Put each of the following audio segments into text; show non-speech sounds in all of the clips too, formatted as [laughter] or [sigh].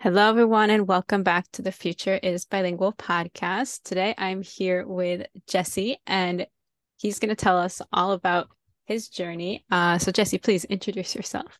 Hello, everyone, and welcome back to the Future is Bilingual podcast. Today I'm here with Jesse, and he's going to tell us all about his journey. Uh, so, Jesse, please introduce yourself.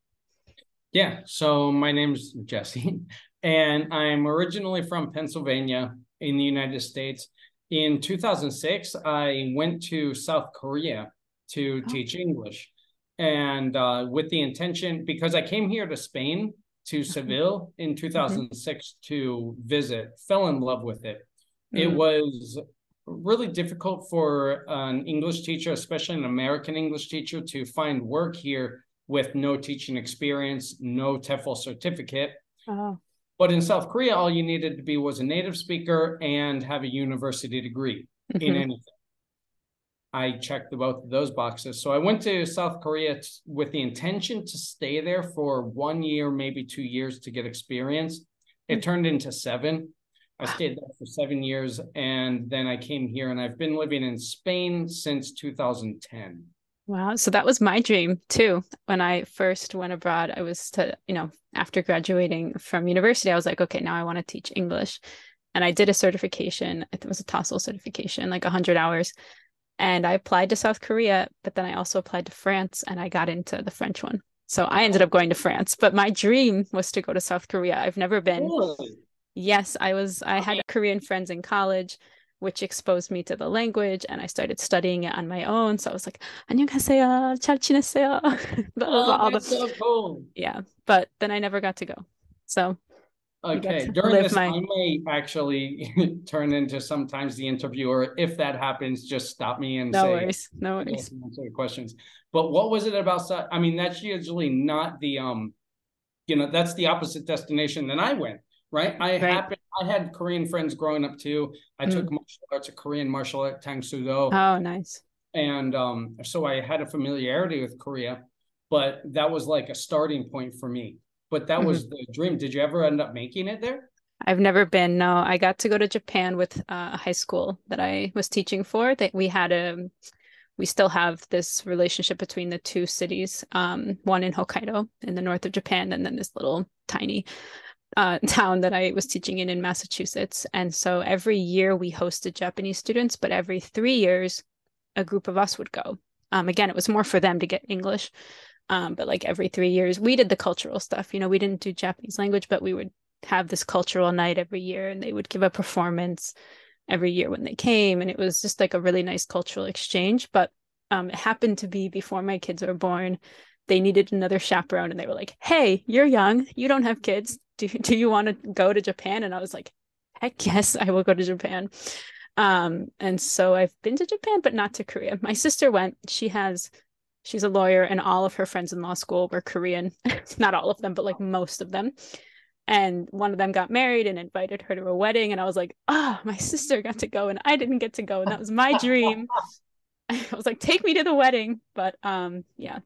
Yeah, so my name's Jesse, [laughs] and I'm originally from Pennsylvania in the United States. In 2006, I went to South Korea to oh. teach English, and uh, with the intention, because I came here to Spain to. [laughs] Seville in 2006 mm-hmm. to visit, fell in love with it. Mm-hmm. It was really difficult for an English teacher, especially an American English teacher, to find work here with no teaching experience, no TEFL certificate. Oh. But in South Korea, all you needed to be was a native speaker and have a university degree mm-hmm. in anything. I checked both of those boxes. So I went to South Korea t- with the intention to stay there for one year, maybe two years to get experience. It hmm. turned into seven. I stayed there for seven years and then I came here and I've been living in Spain since 2010. Wow. So that was my dream too. When I first went abroad, I was to, you know, after graduating from university, I was like, okay, now I want to teach English. And I did a certification. It was a TOEFL certification, like 100 hours and I applied to South Korea, but then I also applied to France and I got into the French one. So I ended up going to France, but my dream was to go to South Korea. I've never been. Really? Yes, I was I had Korean friends in college which exposed me to the language and I started studying it on my own. So I was like, 안녕하세요, 잘 지냈어요. oh, that's so cool. Yeah, but then I never got to go. So Okay, during this, my... I may actually [laughs] turn into sometimes the interviewer. If that happens, just stop me and no say, worries, no worries. Answer the questions. But what was it about? I mean, that's usually not the um, you know, that's the opposite destination than I went. Right. I right. happened. I had Korean friends growing up too. I mm. took martial arts, a Korean martial art, Tang Soo Do. Oh, nice. And um, so I had a familiarity with Korea, but that was like a starting point for me but that mm-hmm. was the dream. Did you ever end up making it there? I've never been. No, I got to go to Japan with uh, a high school that I was teaching for. That we had a, we still have this relationship between the two cities. Um, one in Hokkaido in the north of Japan, and then this little tiny uh, [laughs] town that I was teaching in in Massachusetts. And so every year we hosted Japanese students, but every three years, a group of us would go. Um, again, it was more for them to get English um, but like every three years, we did the cultural stuff. You know, we didn't do Japanese language, but we would have this cultural night every year and they would give a performance every year when they came. And it was just like a really nice cultural exchange. But um, it happened to be before my kids were born. They needed another chaperone and they were like, Hey, you're young. You don't have kids. Do, do you want to go to Japan? And I was like, Heck yes, I will go to Japan. Um, and so I've been to Japan, but not to Korea. My sister went. She has She's a lawyer, and all of her friends in law school were Korean. [laughs] Not all of them, but like most of them. And one of them got married and invited her to a wedding. And I was like, oh, my sister got to go and I didn't get to go. And that was my dream. [laughs] [laughs] I was like, take me to the wedding. But um, yeah.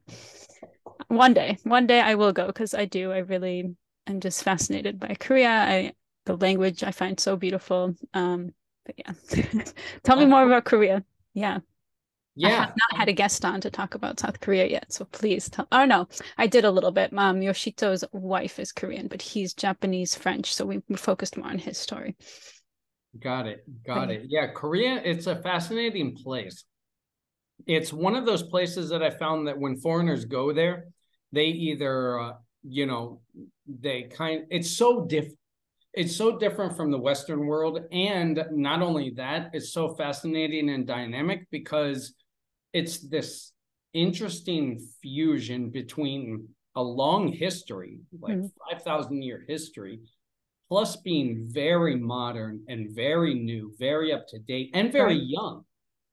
One day, one day I will go because I do. I really am just fascinated by Korea. I the language I find so beautiful. Um, but yeah. Tell me more about Korea. Yeah. Yeah. I have not had a guest on to talk about South Korea yet. So please tell. Oh, no, I did a little bit. Um, Yoshito's wife is Korean, but he's Japanese French. So we, focused more on his story. Got it. Got it. Yeah. Korea, it's a fascinating place. It's one of those places that I found that when foreigners go there, they either, uh, you know, they kind it's so different it's so different from the western world and not only that it's so fascinating and dynamic because it's this interesting fusion between a long history, like mm-hmm. 5,000 year history, plus being very modern and very new, very up to date, and very right. young.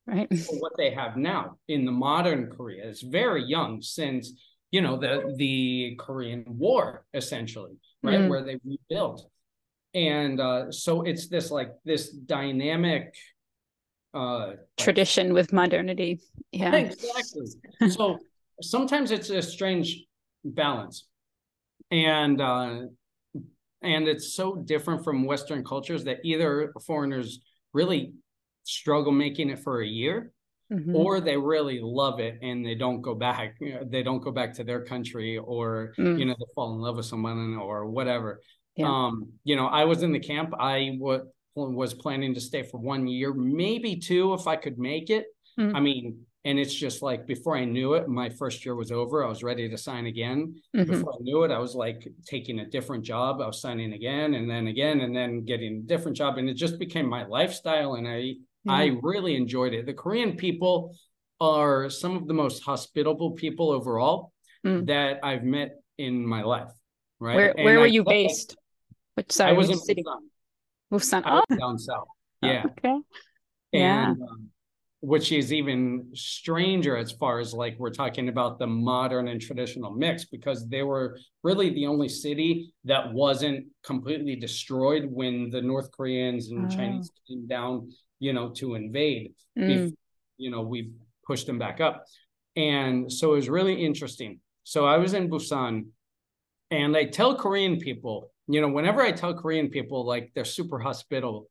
Right. [laughs] What they have now in the modern Korea. is very young since, you know, the the Korean War, essentially, right? Mm-hmm. Where they rebuilt. And uh, so it's this like this dynamic uh tradition with modernity yeah exactly so sometimes it's a strange balance and uh and it's so different from western cultures that either foreigners really struggle making it for a year mm-hmm. or they really love it and they don't go back you know, they don't go back to their country or mm. you know they fall in love with someone or whatever Yeah. Um, you know, I was in the camp. I w- was planning to stay for one year, maybe two if I could make it. Mm-hmm. I mean, and it's just like before I knew it, my first year was over. I was ready to sign again. Mm-hmm. Before I knew it, I was like taking a different job. I was signing again and then again and then getting a different job. And it just became my lifestyle. And I mm-hmm. I really enjoyed it. The Korean people are some of the most hospitable people overall mm. that I've met in my life. Right. Where where were you based? Which sorry, I was in city? Busan. Oh. down south. [laughs] Yeah. Okay. Yeah. And, um, which is even stranger as far as like we're talking about the modern and traditional mix because they were really the only city that wasn't completely destroyed when the North Koreans and oh. Chinese came down, you know, to invade. Mm. If, you know, we pushed them back up. And so it was really interesting. So I was in Busan and I tell Korean people, you know, whenever I tell Korean people like they're super hospitable,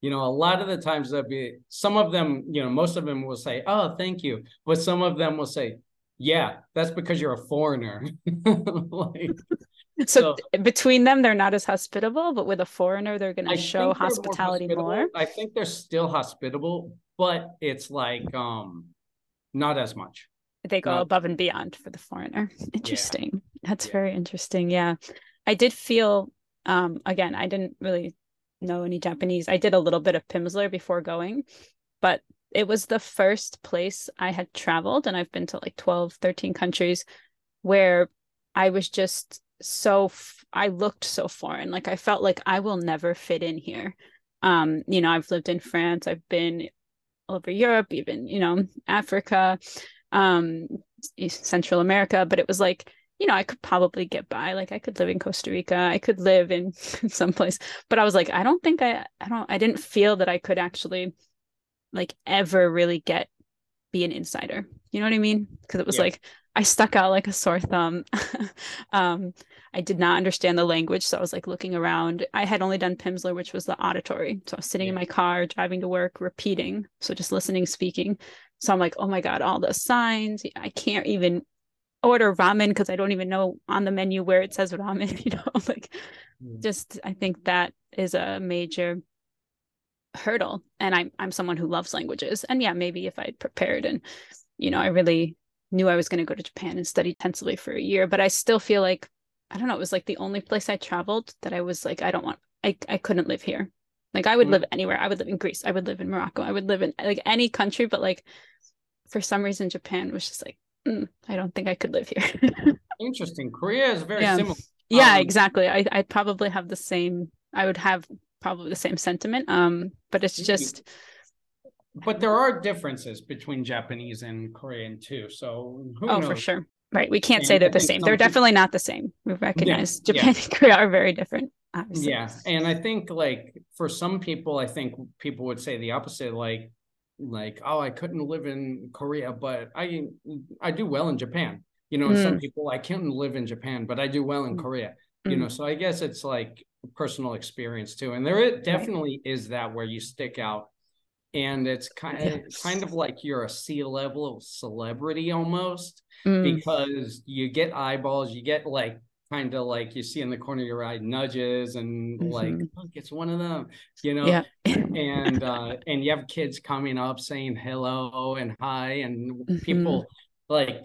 you know, a lot of the times there'll be some of them, you know, most of them will say, "Oh, thank you," but some of them will say, "Yeah, that's because you're a foreigner." [laughs] like, so, so, between them, they're not as hospitable, but with a foreigner, they're going to show hospitality more, more. I think they're still hospitable, but it's like um not as much. They go not... above and beyond for the foreigner. Interesting. Yeah. That's yeah. very interesting. Yeah. I did feel um again, I didn't really know any Japanese. I did a little bit of Pimsleur before going, but it was the first place I had traveled and I've been to like 12, 13 countries where I was just so I looked so foreign. Like I felt like I will never fit in here. Um, you know, I've lived in France, I've been all over Europe, even, you know, Africa, um, Central America, but it was like you know, I could probably get by. Like I could live in Costa Rica, I could live in [laughs] someplace, but I was like, I don't think I, I don't, I didn't feel that I could actually like ever really get be an insider. You know what I mean? Because it was yeah. like I stuck out like a sore thumb. [laughs] um, I did not understand the language, so I was like looking around. I had only done Pimsleur, which was the auditory, so I was sitting yeah. in my car, driving to work, repeating, so just listening, speaking. So I'm like, oh my god, all the signs. I can't even order ramen because I don't even know on the menu where it says ramen, [laughs] you know, [laughs] like mm. just I think that is a major hurdle. And I'm I'm someone who loves languages. And yeah, maybe if I'd prepared and, you know, I really knew I was going to go to Japan and study intensively for a year, but I still feel like I don't know, it was like the only place I traveled that I was like, I don't want I, I couldn't live here. Like I would mm. live anywhere. I would live in Greece. I would live in Morocco. I would live in like any country, but like for some reason Japan was just like mm, I don't think I could live here. [laughs] Interesting. Korea is very yeah. similar. Yeah, um, exactly. I I'd probably have the same. I would have probably the same sentiment. Um, but it's just. But there are differences between Japanese and Korean too. So oh, knows? for sure. Right. We can't and say they're the same. They're definitely not the same. We recognize yeah, Japan yeah. [laughs] and Korea are very different. Obviously. Yeah. And I think like for some people, I think people would say the opposite. Like like oh i couldn't live in korea but i i do well in japan you know mm. some people i can't live in japan but i do well in mm. korea you know mm. so i guess it's like personal experience too and there it definitely right. is that where you stick out and it's kind of yes. kind of like you're a C-level celebrity almost mm. because you get eyeballs you get like kind of like you see in the corner of your eye nudges and mm-hmm. like look it's one of them you know yeah. and [laughs] uh and you have kids coming up saying hello and hi and mm-hmm. people like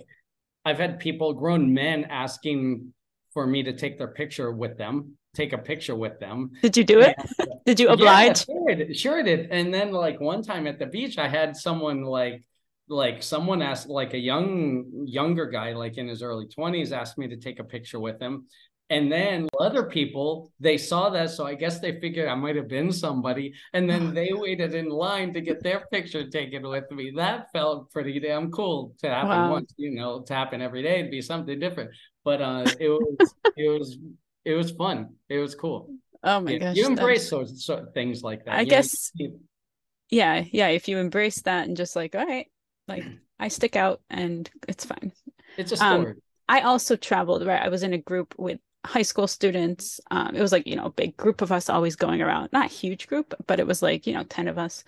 i've had people grown men asking for me to take their picture with them take a picture with them did you do it and, did you oblige yeah, sure, did, sure did and then like one time at the beach i had someone like like someone asked like a young younger guy like in his early 20s asked me to take a picture with him. And then other people they saw that so i guess they figured i might have been somebody. And then [laughs] they waited in line to get their picture taken with me. That felt pretty damn cool to happen wow. once you know to happen every day it'd be something different. But uh [laughs] it was it was it was fun. It was cool. Oh my gosh you embrace those sort of things like that. I you guess know, you, yeah yeah if you embrace that and just like all right like I stick out and it's fine. It's a story. Um, I also traveled, right? I was in a group with high school students. Um, it was like, you know, a big group of us always going around. Not huge group, but it was like, you know, 10 of us.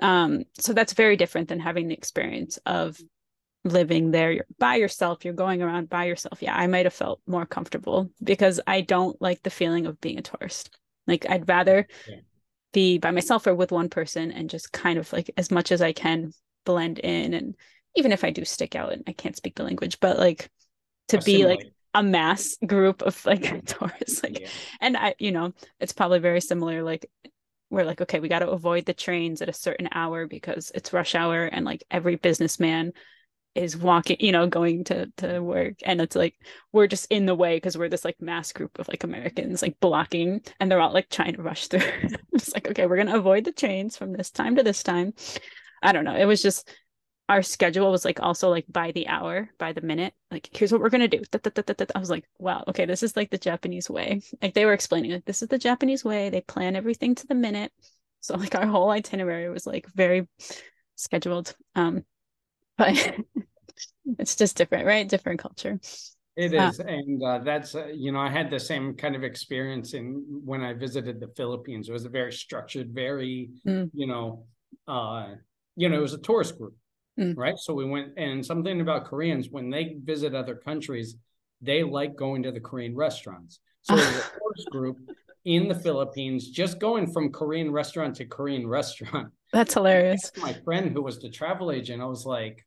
Um, so that's very different than having the experience of living there you're by yourself you're going around by yourself yeah i might have felt more comfortable because i don't like the feeling of being a tourist like i'd rather yeah. be by myself or with one person and just kind of like as much as i can blend in and even if i do stick out and i can't speak the language but like to be like a mass group of like [laughs] tourists like yeah. and i you know it's probably very similar like we're like okay we got to avoid the trains at a certain hour because it's rush hour and like every businessman is walking you know going to to work and it's like we're just in the way because we're this like mass group of like americans like blocking and they're all like trying to rush through. [laughs] It's like okay we're gonna avoid the trains from this time to this time i don't know. It was just our schedule was like also like by the hour by the minute. Like here's what we're gonna do. I was like wow okay this is like the japanese way. Like they were explaining like this is the japanese way. They plan everything to the minute. So like our whole itinerary was like very scheduled. Um but [laughs] it's just different right? Different culture. It is, uh, and uh, that's uh, you know I had the same kind of experience in when I visited the Philippines. It was a very structured, very mm. you know, uh, you know, it was a tourist group, mm. right? So we went, and something about Koreans when they visit other countries, they like going to the Korean restaurants. So there's a [laughs] tourist group in the Philippines, just going from Korean restaurant to Korean restaurant. That's hilarious. My friend who was the travel agent, I was like,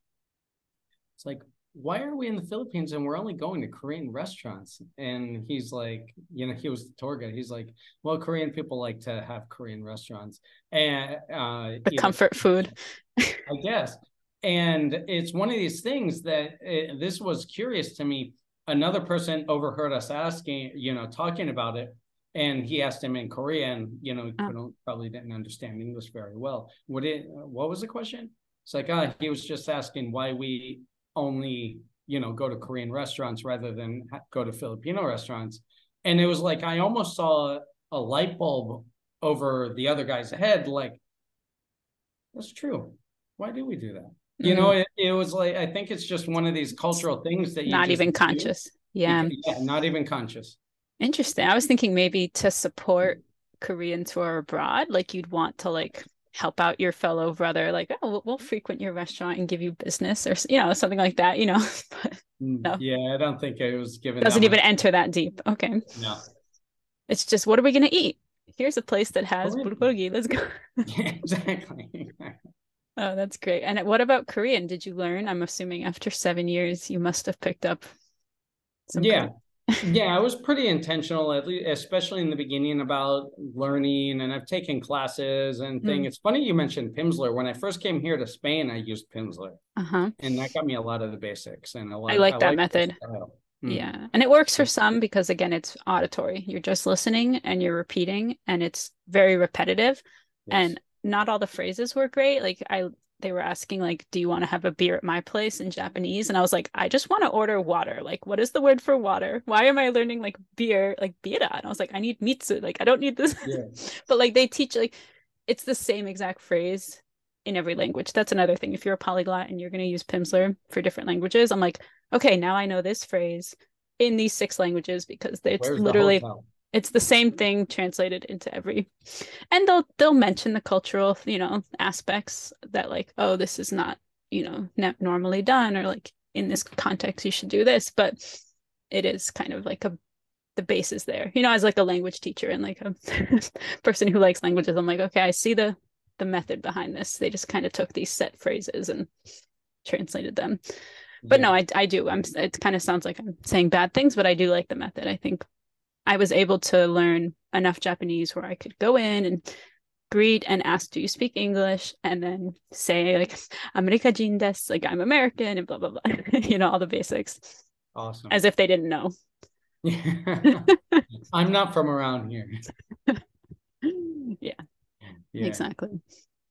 it's like, why are we in the Philippines and we're only going to Korean restaurants? And he's like, you know, he was the tour guide. He's like, well, Korean people like to have Korean restaurants and uh, the comfort know, food, [laughs] I guess. And it's one of these things that it, this was curious to me. Another person overheard us asking, you know, talking about it, and he asked him in Korean. You know, oh. probably didn't understand English very well. What it? What was the question? It's like, ah, he was just asking why we only you know go to Korean restaurants rather than go to Filipino restaurants. And it was like I almost saw a light bulb over the other guy's head. Like, that's true. Why do we do that? Mm-hmm. You know, it, it was like I think it's just one of these cultural things that you not even conscious. Yeah. yeah, not even conscious. Interesting. I was thinking maybe to support Korean tour abroad, like you'd want to like help out your fellow brother like oh we'll frequent your restaurant and give you business or you know something like that you know? [laughs] But, mm, no. yeah i don't think it was given doesn't even much. enter that deep. Okay. No. It's just what are we going to eat? Here's a place that has bulgogi. Let's go. [laughs] Yeah, exactly. [laughs] Oh that's great. And what about korean? Did you learn? I'm assuming after seven years you must have picked up yeah yeah, I was pretty intentional, at least, especially in the beginning about learning. And I've taken classes and thing. Mm. It's funny you mentioned Pimsleur. When I first came here to Spain, I used Pimsleur, uh-huh. and that got me a lot of the basics. And a lot, I like I that method. Mm. Yeah, and it works for some because again, it's auditory. You're just listening and you're repeating, and it's very repetitive. Yes. And not all the phrases were great. Like I they were asking like do you want to have a beer at my place in japanese? And i was like i just want to order water. Like what is the word for water? Why am i learning like beer like bira and i was like i need mitsu. Like i don't need this. Yeah. [laughs] but like they teach like it's the same exact phrase in every language. That's another thing. If you're a polyglot and you're going to use pimsleur for different languages i'm like okay now i know this phrase in these six languages because it's Where's literally it's the same thing translated into every and they'll they'll mention the cultural you know aspects that like oh this is not you know not normally done or like in this context you should do this but it is kind of like a the base is there you know as like a language teacher and like a [laughs] person who likes languages. I'm like okay i see the the method behind this. They just kind of took these set phrases and translated them. But yeah. no I, I do i'm it kind of sounds like i'm saying bad things but i do like the method. I think I was able to learn enough Japanese where I could go in and greet and ask, "Do you speak English?" and then say like [laughs] "America jin desu," like I'm American, and blah blah blah. [laughs] you know all the basics. Awesome. As if they didn't know. [laughs] I'm not from around here. yeah, yeah, exactly.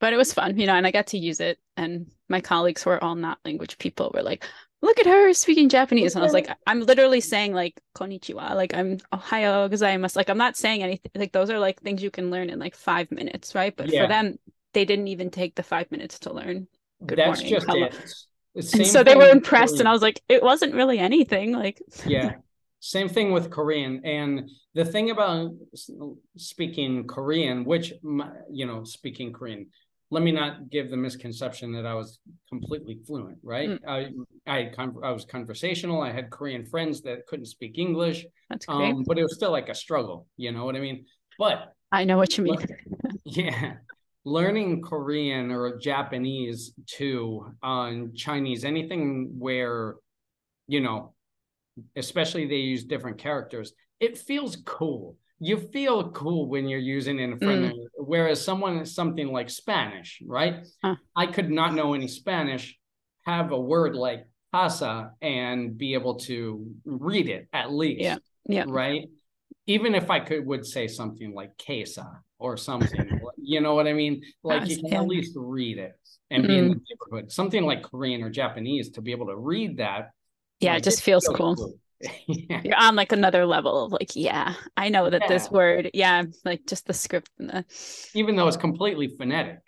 But it was fun, you know, and I got to use it. And my colleagues who are all not language people were like, look at her speaking Japanese. And I was like, I'm literally saying like konnichiwa, like I'm Ohayo gozaimasu. Like I'm not saying anything. Like those are like things you can learn in like five minutes, right? But yeah. for them, they didn't even take the five minutes to learn. Good That's morning. just Hello. it. and so they were impressed, and I was like, it wasn't really anything. Like, yeah, same thing with Korean. And the thing about speaking Korean, which you know, speaking Korean, let me not give the misconception that I was completely fluent, right? Mm. I I, I was conversational. I had Korean friends that couldn't speak English. That's great. Um, but it was still like a struggle, you know what I mean? But I know what you mean. yeah. Learning Korean or Japanese too, on Chinese, anything where, you know, especially they use different characters, it feels cool you feel cool when you're using it in front mm. whereas someone something like spanish right huh. i could not know any spanish have a word like casa and be able to read it at least yeah yeah right even if i could would say something like quesa or something [laughs] you know what i mean like you can yeah. at least read it and mm be in the mm-hmm. neighborhood something like korean or japanese to be able to read that yeah like, it just feels, feels cool. cool [laughs] yeah. you're on like another level of like yeah i know that yeah. this word yeah like just the script and the even though it's completely phonetic.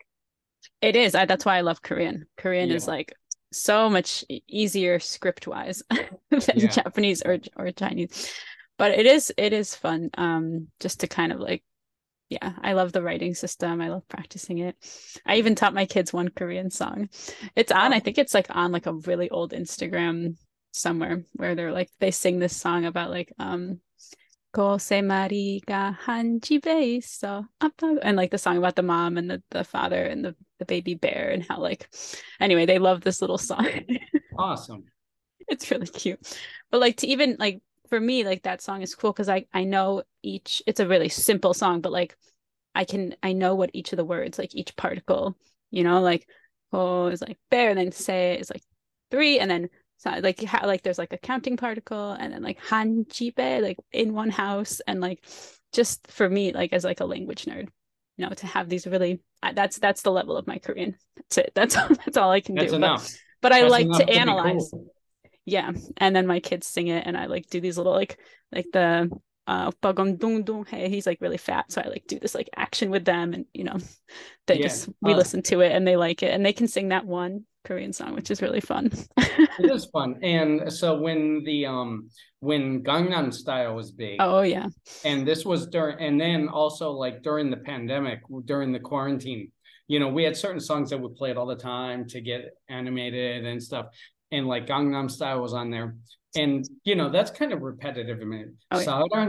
It is I, that's why i love korean. Korean yeah. is like so much easier script wise [laughs] than japanese or or chinese. But it is it is fun um just to kind of like yeah i love the writing system i love practicing it. I even taught my kids one korean song. It's on i think it's like on like a really old instagram somewhere where they're like they sing this song about like um go se Mariga Hanjibe so and like the song about the mom and the, the father and the, the baby bear and how like anyway they love this little song. Awesome. [laughs] It's really cute. But like to even like for me like that song is cool because I I know each it's a really simple song but like I can I know what each of the words like each particle you know like oh is like bear and then say is like three and then so like how like there's like a counting particle and then like hanjibe like in one house and like just for me like as like a language nerd you know to have these really that's that's the level of my korean that's it [laughs] that's that's all i can that's do enough. but, but i like to, to analyze cool. yeah and then my kids sing it and i like do these little like like the uh hey he's like really fat so i like do this like action with them and you know they yeah. just we uh, listen to it and they like it and they can sing that one Korean song, which is really fun. it is [laughs] fun. And so when the um when Gangnam Style was big. Oh yeah. And this was during and then also like during the pandemic, during the quarantine, you know, we had certain songs that we played all the time to get animated and stuff. And like Gangnam Style was on there. And you know, that's kind of repetitive I mean. Oh,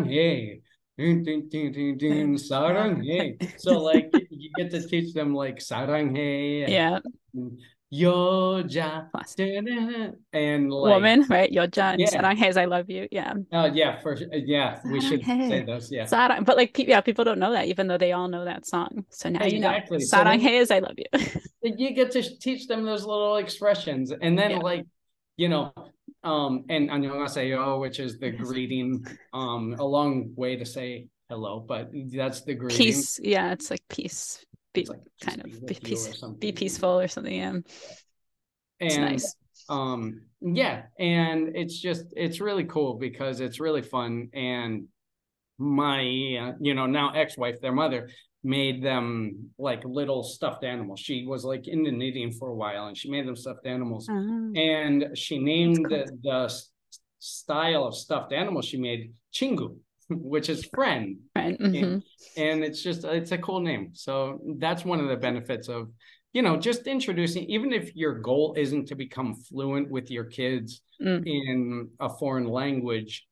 yeah. Ding, ding, ding, ding, saranghae. So like you get to teach them like sarang saranghae. Yeah. Yoja and like, woman, right? Yoja and yeah. Saranghae, I love you. Yeah. Oh yeah, for sure. yeah, we should say those. Yeah. Sarang, but like yeah, people don't know that, even though they all know that song. So now exactly. you know. Saranghae so I love you. [laughs] you get to teach them those little expressions, and then yeah. like, you know, um, and annyeonghaseyo, which is the greeting, um, a long way to say hello, but that's the greeting. Peace. Yeah, it's like peace be like kind of be, peace, be peaceful or something. Yeah. And nice. um yeah, and it's just it's really cool because it's really fun. And my uh, you know now ex-wife, their mother, made them like little stuffed animals. She was like into knitting for a while and she made them stuffed animals. Uh-huh. And she named cool. the, the style of stuffed animals she made Chingu. Which is friend. Friend. Mm-hmm. And, and it's just it's a cool name. So that's one of the benefits of you know just introducing even if your goal isn't to become fluent with your kids mm. in a foreign language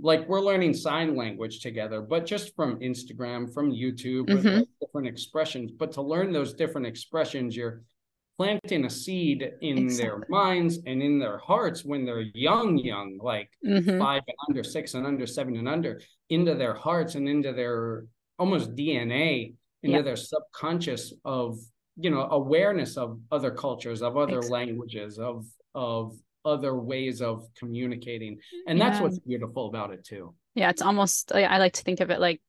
like we're learning sign language together but just from instagram from youtube mm-hmm. different expressions but to learn those different expressions you're planting a seed in exactly. their minds and in their hearts when they're young, young, like mm-hmm. five and under, six and under, seven and under, into their hearts and into their almost DNA, into yeah. their subconscious of you know awareness of other cultures, of other exactly. languages, of of other ways of communicating, and that's yeah. what's beautiful about it too. Yeah, it's almost I like to think of it like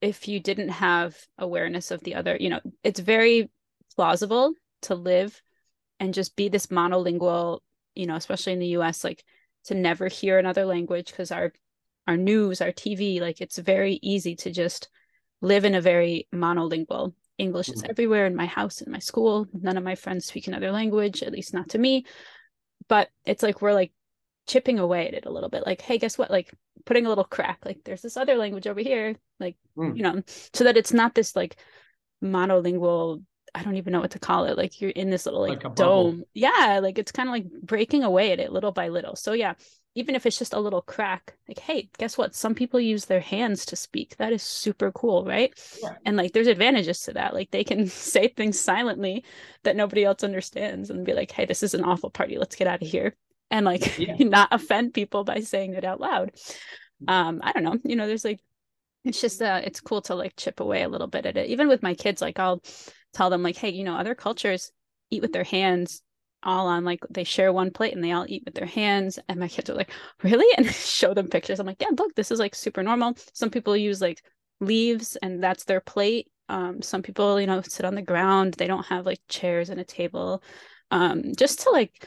if you didn't have awareness of the other, you know, it's very plausible to live and just be this monolingual you know especially in the us like to never hear another language because our our news our tv like it's very easy to just live in a very monolingual. English is mm-hmm. everywhere in my house in my school. None of my friends speak another language at least not to me. But it's like we're like chipping away at it a little bit. Like hey guess what? Like putting a little crack like there's this other language over here like mm. you know so that it's not this like monolingual I don't even know what to call it. Like you're in this little like, Like dome. bubble. Yeah, like it's kind of like breaking away at it little by little. So yeah, even if it's just a little crack, like hey, guess what? Some people use their hands to speak. That is super cool, right? Yeah. And like there's advantages to that. Like they can [laughs] say things silently that nobody else understands and be like, hey, this is an awful party. Let's get out of here. And like [laughs] Yeah. not offend people by saying it out loud. Um, I don't know. You know, there's like it's just uh it's cool to like chip away a little bit at it. Even with my kids, like I'll tell them like, hey, you know, other cultures eat with their hands all on like they share one plate and they all eat with their hands. And my kids are like, really? [laughs] And show them pictures. I'm like, yeah, look, this is like super normal. Some people use like leaves and that's their plate. Um, some people, you know, sit on the ground. They don't have like chairs and a table. Um, just to like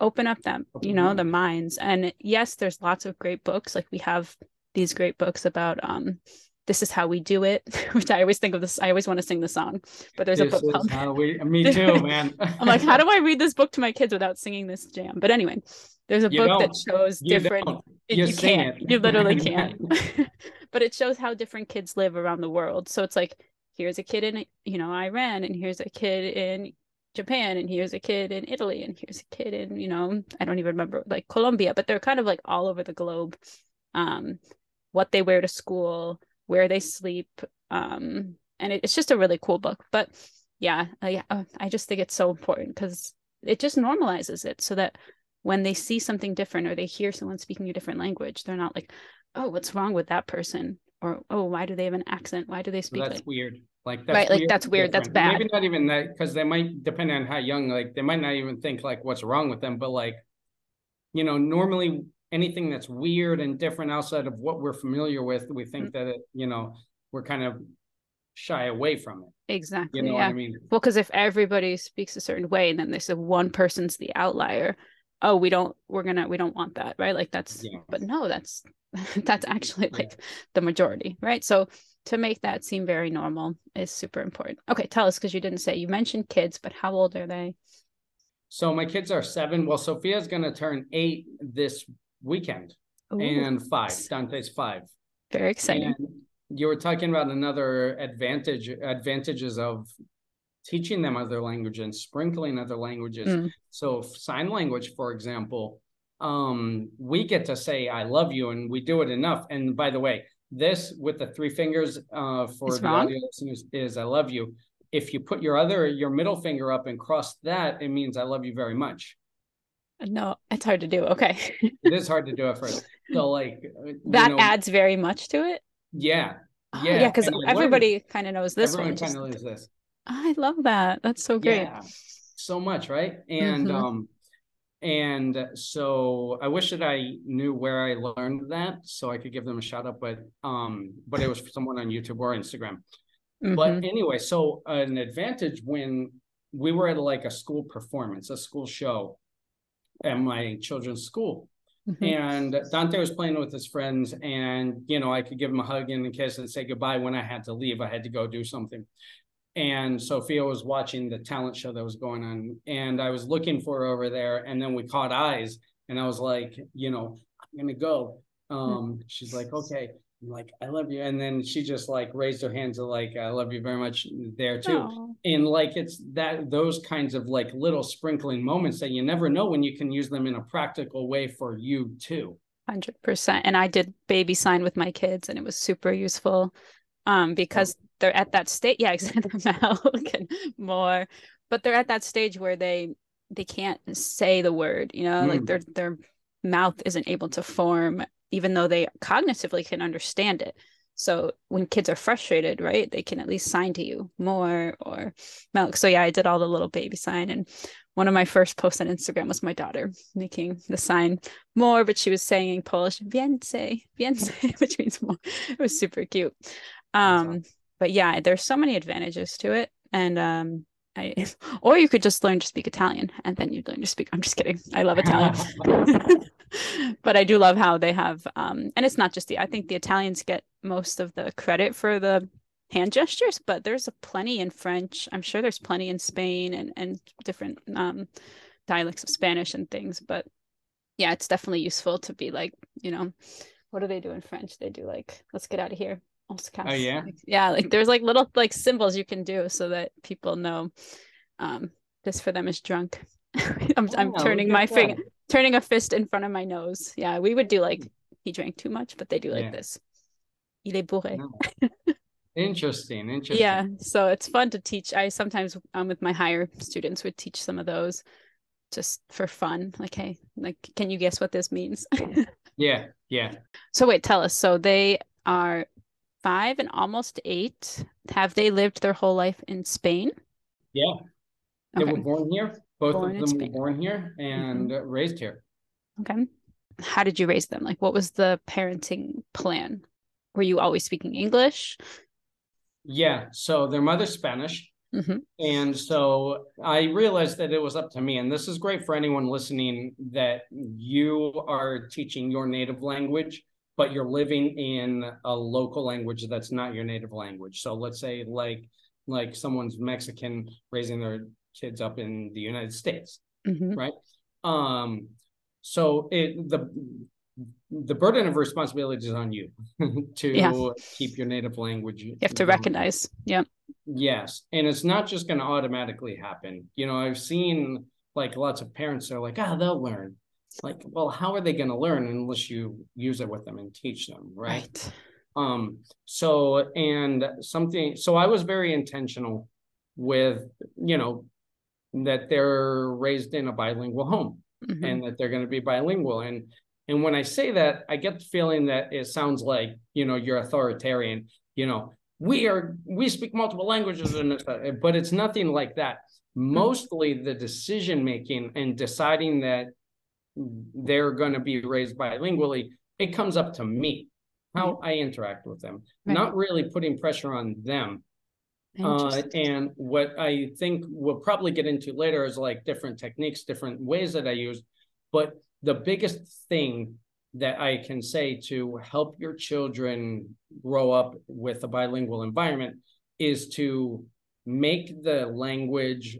open up them, you know, the minds. And yes, there's lots of great books. Like we have these great books about um this is how we do it, [laughs] which I always think of this. I always want to sing the song, but there's This a book is called how we, [laughs] me too, [laughs] man. I'm like, how do I read this book to my kids without singing this jam? But anyway, there's a You book that don't. shows You different. don't. You you can't. it. You literally can't. but it shows how different kids live around the world. So it's like here's a kid in you know Iran, and here's a kid in Japan, and here's a kid in Italy, and here's a kid in you know I don't even remember like Colombia, but they're kind of like all over the globe. Um, what they wear to school, where they sleep, um, and it, it's just a really cool book. But yeah, I, uh, I just think it's so important because it just normalizes it so that when they see something different or they hear someone speaking a different language, they're not like, oh, what's wrong with that person? Or, oh, why do they have an accent? Why do they speak that's like weird. Like that's Right, like, weird, that's weird, that's bad. Maybe not even that because they might depend on how young. Like they might not even think like what's wrong with them, but like, you know, normally anything that's weird and different outside of what we're familiar with, we think Mm. that it, you know, we're kind of shy away from it. exactly? You know yeah. what I mean? Well, because if everybody speaks a certain way and then they say one person's the outlier, oh, we don't, we're gonna, we don't want that, right? Like that's, Yeah. but no, that's, [laughs] that's actually Yeah. like the majority, right? So to make that seem very normal is super important. Okay, tell us because you didn't say you mentioned kids, but how old are they? So my kids are seven. Well, Sophia's gonna turn eight this weekend, Ooh, and five. Dante's five. very exciting. And you were talking about another advantage advantages of teaching them other languages and sprinkling other languages. Mm. So sign language, for example, um, we get to say "I love you," and we do it enough. And by the way, this with the three fingers uh, for It's the wrong? audio listeners is "I love you." If you put your other your middle finger up and cross that, it means "I love you very much." No, it's hard to do. Okay. [laughs] It is hard to do at first. So like uh, that you know, adds very much to it. yeah, Oh, Yeah, yeah, because and I learned- everybody kind of knows this everyone one. kind of knows this. I love that. That's so great. Yeah, so much, right? And Mhm. um, and so I wish that I knew where I learned that so I could give them a shout out, but um, but it was for someone on YouTube or Instagram. But Mhm. anyway, so an advantage when we were at like a school performance, a school show at my children's school. Mhm. And Dante was playing with his friends, and you know, I could give him a hug and a kiss and say goodbye when I had to leave. I had to go do something. And Sophia was watching the talent show that was going on, and I was looking for her over there, and then we caught eyes, and I was like, you know, I'm gonna go. Um, she's like, okay. Like, I love you. And then she just like raised her hands to like, I love you very much there too Aw. and like it's that those kinds of like little sprinkling moments that you never know when you can use them in a practical way for you too Hundred percent. And I did baby sign with my kids, and it was super useful, um, because they're at that state. Yeah, [laughs] exactly. Milk and more, but they're at that stage where they they can't say the word. You know, like Mm. their their mouth isn't able to form, even though they cognitively can understand it. So when kids are frustrated, right, they can at least sign to you more or milk. So yeah, I did all the little baby sign, and one of my first posts on Instagram was my daughter making the sign more, but she was saying in Polish, więcej, więcej, [laughs] which means more. It was super cute. Um, awesome. but yeah, there's so many advantages to it. And um I [laughs] or you could just learn to speak Italian and then you'd learn to speak. I'm just kidding. I love Italian. [laughs] [laughs] but I do love how they have um and it's not just the I think the Italians get most of the credit for the hand gestures, but there's a plenty in French. I'm sure there's plenty in Spain and and different um dialects of Spanish and things, but yeah, it's definitely useful to be like, you know, what do they do in French? They do like, let's get out of here. Oh yeah. yeah, like there's like little like symbols you can do so that people know um this for them is drunk. [laughs] I'm I'm turning my finger turning a fist in front of my nose. Yeah, we would do like he drank too much, but they do like yeah. this. Il est bourré. interesting, [laughs] interesting. Yeah, so it's fun to teach. I sometimes um with my higher students would teach some of those just for fun. Like, hey, like can you guess what this means? [laughs] yeah, yeah. So wait, tell us. So they are five and almost eight. Have they lived their whole life in Spain? Yeah. They okay. were born here. Both born of them were born here and mm-hmm. raised here. Okay. How did you raise them? Like, what was the parenting plan? Were you always speaking English? Yeah. So their mother's Spanish. Mm-hmm. And so I realized that it was up to me. And this is great for anyone listening that you are teaching your native language but you're living in a local language that's not your native language. So let's say like like someone's Mexican raising their kids up in the United States, mm-hmm. right? Um, so it the the burden of responsibility is on you [laughs] to yeah. keep your native language. You have to recognize, yeah. Yes, and it's not just going to automatically happen. You know, I've seen like lots of parents are like, ah, oh, they'll learn like well how are they going to learn unless you use it with them and teach them right? right um so and something so i was very intentional with you know that they're raised in a bilingual home mm-hmm. and that they're going to be bilingual and and when i say that i get the feeling that it sounds like you know you're authoritarian you know we are we speak multiple languages and but it's nothing like that mm-hmm. mostly the decision making and deciding that they're going to be raised bilingually, it comes up to me how mm-hmm. I interact with them, right. not really putting pressure on them. Uh, and what I think we'll probably get into later is like different techniques, different ways that I use. But the biggest thing that I can say to help your children grow up with a bilingual environment is to make the language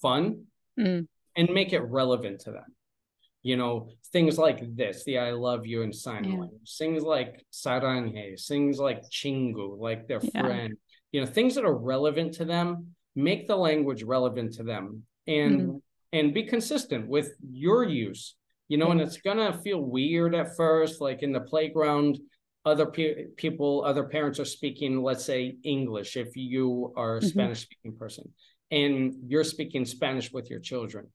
fun mm and make it relevant to them. You know, things like this, the I love you in sign yeah. language, things like saranghae, things like chingu, like their yeah. friend, you know, things that are relevant to them, make the language relevant to them and mm-hmm. and be consistent with your use. You know, and it's gonna feel weird at first, like in the playground, other pe- people, other parents are speaking, let's say English, if you are a mm-hmm. Spanish speaking person, and you're speaking Spanish with your children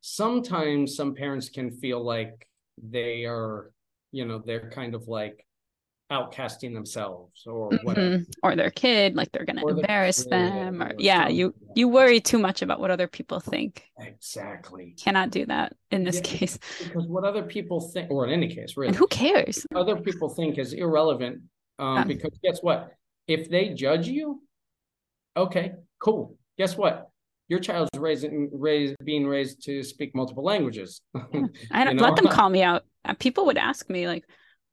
sometimes some parents can feel like they are, you know, they're kind of like outcasting themselves or mm-hmm. or their kid like they're going to embarrass them or, or yeah you you worry too much about what other people think. Exactly. Cannot do that in this yeah, case. because what other people think or in any case really. And who cares? Other people think is irrelevant um, yeah. because guess what? If they judge you okay cool. Guess what your child's raising raised being raised to speak multiple languages. [laughs] I don't let them call me out. Uh, people would ask me like,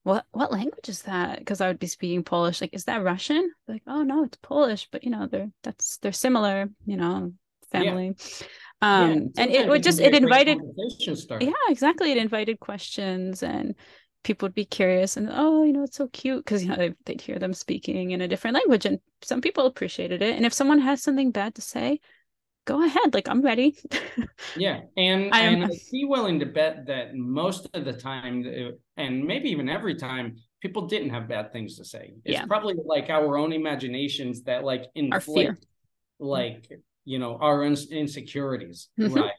"What what language is that?" Because I would be speaking Polish. Like, is that Russian? Like, oh no, it's Polish. But you know, they're that's they're similar. You know, family. Yeah. Um, yeah, and it would just it invited. Yeah, exactly. It invited questions and people would be curious and oh you know it's so cute because you know they'd, they'd hear them speaking in a different language and some people appreciated it and if someone has something bad to say go ahead like i'm ready. Yeah and [laughs] I'm, and i'd be willing to bet that most of the time and maybe even every time people didn't have bad things to say. It's yeah. probably like our own imaginations that like inflate like you know our insecurities mm-hmm. right?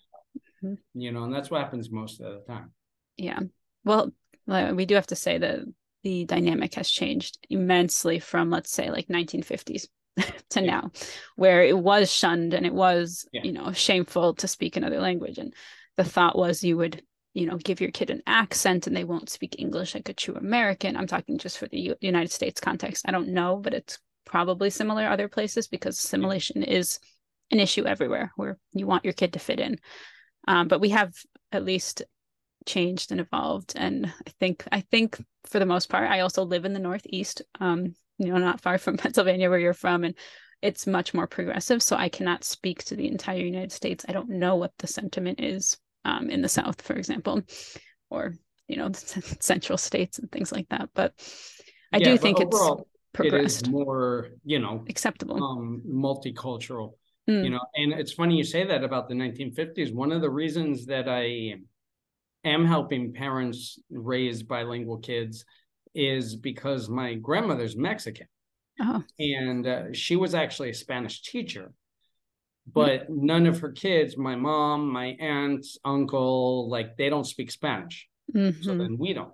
Mm-hmm. you know and that's what happens most of the time. Yeah. Well we do have to say that the dynamic has changed immensely from let's say like 1950s [laughs] to yeah. now where it was shunned and it was yeah. you know shameful to speak another language and the thought was you would you know give your kid an accent and they won't speak english like a true american i'm talking just for the U- united states context i don't know but it's probably similar other places because assimilation yeah. is an issue everywhere where you want your kid to fit in um, but we have at least changed and evolved and i think i think for the most part i also live in the northeast um, you know not far [laughs] from Pennsylvania where you're from and it's much more progressive so I cannot speak to the entire United States I don't know what the sentiment is um, in the South for example or you know the [laughs] central states and things like that but I Yeah, do but think it's overall, it progressed, is more, you know, acceptable. um, multicultural. Mm. You know, and it's funny you say that about the 1950s. One of the reasons that I am helping parents raise bilingual kids is because my grandmother's Mexican Oh, and uh, she was actually a Spanish teacher. But none of her kids, my mom, my aunts, uncle, like they don't speak Spanish. So mhm, then we don't,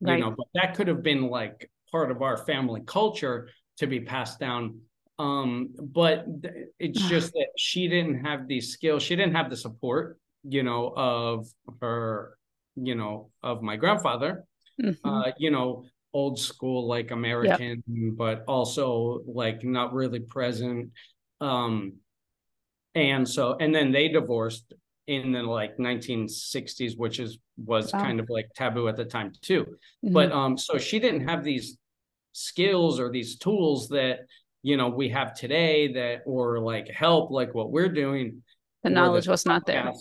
you know, but that could have been like part of our family culture to be passed down. Um, but it's Ah. just that she didn't have these skills, she didn't have the support, you know, of her, you know, of my grandfather, mhm. uh, you know, old school like American, but also like not really present. Um, and so, and then they divorced in the like 1960s, which is was Wow. kind of like taboo at the time too. Mhm. But um, so she didn't have these skills or these tools that you know we have today that or like help like what we're doing. the knowledge this was not there.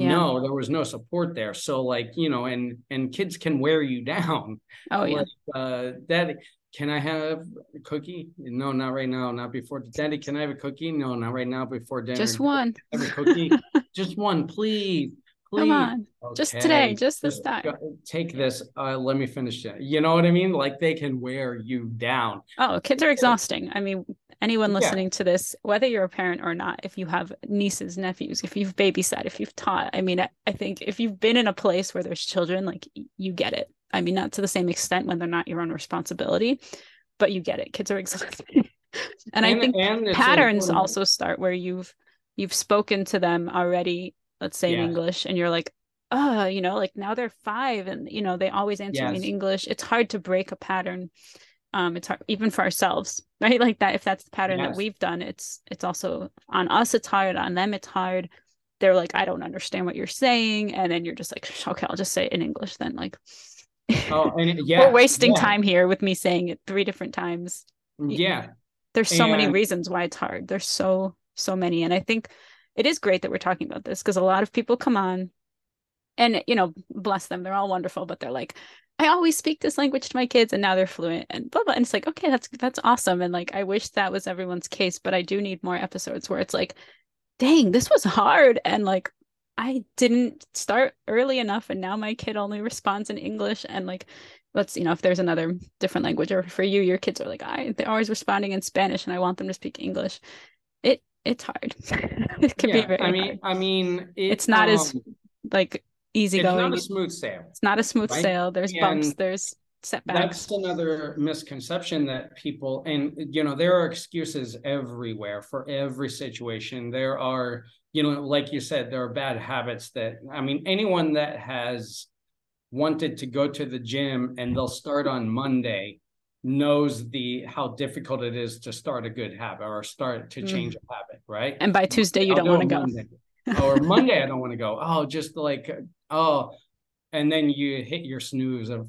Yeah. No, there was no support there. So like, you know, and and kids can wear you [laughs] down. Oh yeah. Like, uh, Daddy, can I have a cookie? No, not right now. Not before. Daddy, can I have a cookie? No, not right now. Before dinner. Just one. Have a cookie. [laughs] just one, please. Please. Come on. Just today, just this time. Take this. Uh, let me finish it. You know what I mean? Like they can wear you down. Oh, kids are exhausting. I mean, anyone Yeah. listening to this, whether you're a parent or not, if you have nieces, nephews, if you've babysat, if you've taught, I mean, I, I think if you've been in a place where there's children, like you get it. I mean, not to the same extent when they're not your own responsibility, but you get it. Kids are exhausting. [laughs] and, I think and patterns also start where you've you've spoken to them already let's say in english and you're like oh you know like now they're five and you know they always answer me in english. It's hard to break a pattern um it's hard even for ourselves [laughs] right? Like that if that's the pattern that we've done it's it's also on us it's hard on them it's hard. They're like i don't understand what you're saying and then you're just like okay i'll just say it in english then like Oh, [laughs] and it- yeah, we're wasting yeah, time here with me saying it three different times. Yeah. there's so many reasons why it's hard. There's so so many and i think it is great that we're talking about this because a lot of people come on and you know bless them they're all wonderful but they're like i always speak this language to my kids and now they're fluent and blah blah and it's like okay that's that's awesome and like i wish that was everyone's case but i do need more episodes where it's like dang this was hard and like i didn't start early enough and now my kid only responds in english and like let's you know if there's another different language or for you your kids are like i they're always responding in spanish and i want them to speak english it's hard [laughs] it can be yeah. very I mean, hard I mean, it, It's not as um, like easy it's not a smooth sail. it's not a smooth right? sail there's bumps there's setbacks That's another misconception that people, and you know, there are excuses everywhere for every situation. There are, you know, like you said, there are bad habits that, I mean, anyone that has wanted to go to the gym and they'll start on Monday knows the how difficult it is to start a good habit or start to Mm. change a habit, right? and by tuesday you I'll don't do want to go Monday. or Monday I don't want to go. Oh, just like oh, and then you hit your snooze a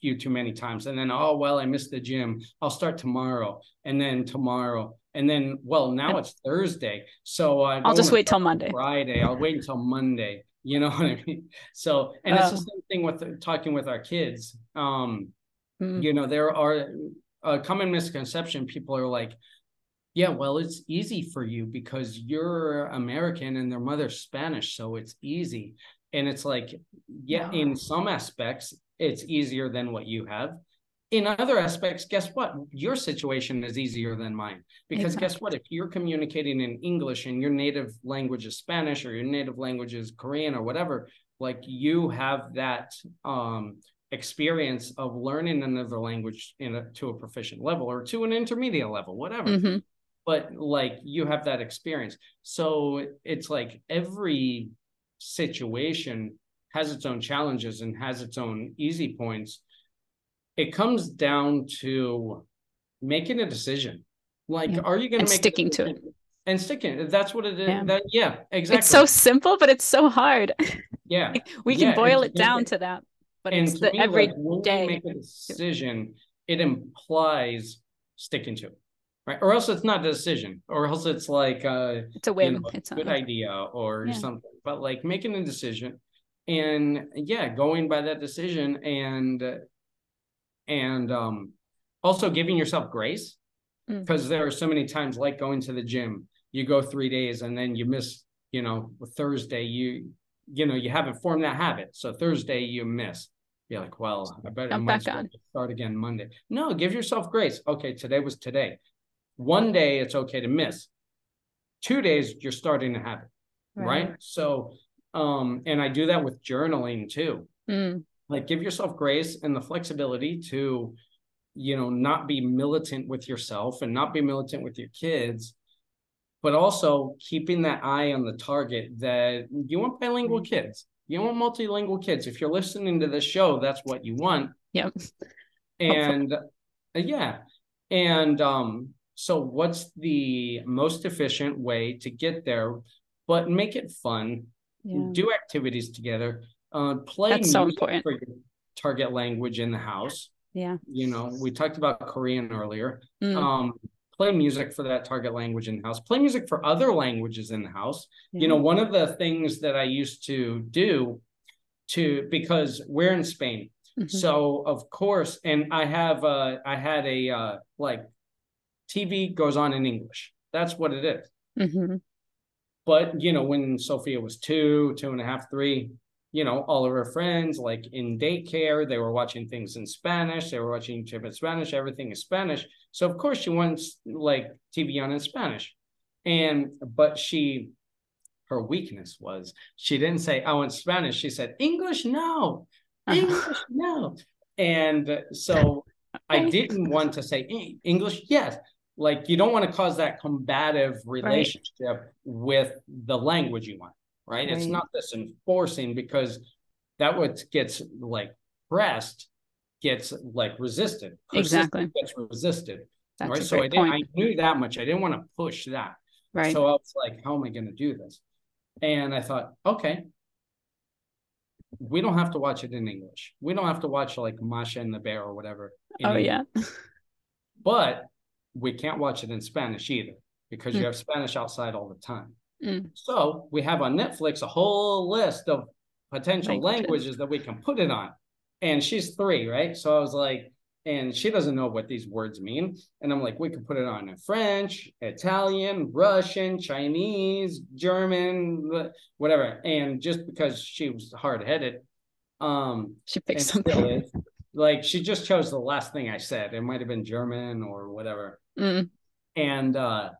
few too many times, and then oh well, I missed the gym. I'll start tomorrow, and then tomorrow, and then well now it's Thursday, so I i'll just wait till monday Friday. I'll wait until Monday. You know what I mean? So, and it's the Oh. same thing with talking with our kids. Um, Mm. you know there are a common misconception people are like yeah well it's easy for you because you're american and their mother's spanish so it's easy. And it's like yeah No. in some aspects it's easier than what you have. In other aspects guess what? Your situation is easier than mine. Because guess what? If you're communicating in english and your native language is spanish or your native language is korean or whatever like you have that um experience of learning another language in a, to a proficient level or to an intermediate level whatever. Mhm. but like you have that experience. So it's like every situation has its own challenges and has its own easy points. It comes down to making a decision. Like Yeah. are you going to make sticking to it. and sticking that's what it is. Yeah. that yeah exactly it's so simple but it's so hard. Yeah. [laughs] We can Yeah, boil it down to that but and it's the me, every like, when day. you make a decision, it implies sticking to it, right? Or else it's not a decision, or else it's like uh, it's a you know, it's a good a, idea or Yeah. something. But like making a decision, and yeah, going by that decision, and and um, also giving yourself grace Mm. because there are so many times like going to the gym you go three days and then you miss you know thursday you you know you haven't formed that habit so thursday you miss you're like well i better I Jump might back on. start again monday. No give yourself grace. Okay today was today. One day it's okay to miss. Two days you're starting a habit right, so um and i do that with journaling too. Mm. like give yourself grace and the flexibility to you know not be militant with yourself and not be militant with your kids but also keeping that eye on the target that you want bilingual kids you want multilingual kids if you're listening to this show that's what you want Yep. [laughs] and uh, yeah and um so what's the most efficient way to get there but make it fun Yeah. do activities together uh play That's so important. for your target language in the house Yeah. you know we talked about korean earlier Mm. um play music for that target language in the house play music for other languages in the house. You know one of the things that i used to do to because we're in spain. Mhm. so of course and i have uh i had a uh like tv goes on in english. That's what it is. Mhm. but you know when sophia was two two and a half three you know all of her friends like in daycare they were watching things in spanish they were watching youtube in spanish everything is spanish. So of course she wants like tv on in spanish. And but she her weakness was she didn't say i want spanish. She said english no. [laughs] English no. And so i didn't want to say "Eh, english yes. Like you don't want to cause that combative relationship with the language you want right, it's not this enforcing because that what gets like pressed gets like resisted Persistent Exactly. gets resisted That's right so i didn't point. i knew that much i didn't want to push that right. so I was like, how am I going to do this? And I thought, okay, we don't have to watch it in English. We don't have to watch like Masha and the Bear or whatever. oh English. yeah. But we can't watch it in Spanish either because you Mm. have Spanish outside all the time. Mm. So we have on Netflix a whole list of potential Languages. that we can put it on. And she's three, right? So I was like, and she doesn't know what these words mean. And I'm like, we could put it on in French, Italian, Russian, Chinese, German, whatever. And just because she was hard headed, um, She picked something. is, like she just chose the last thing I said. It might have been German or whatever Mm. and uh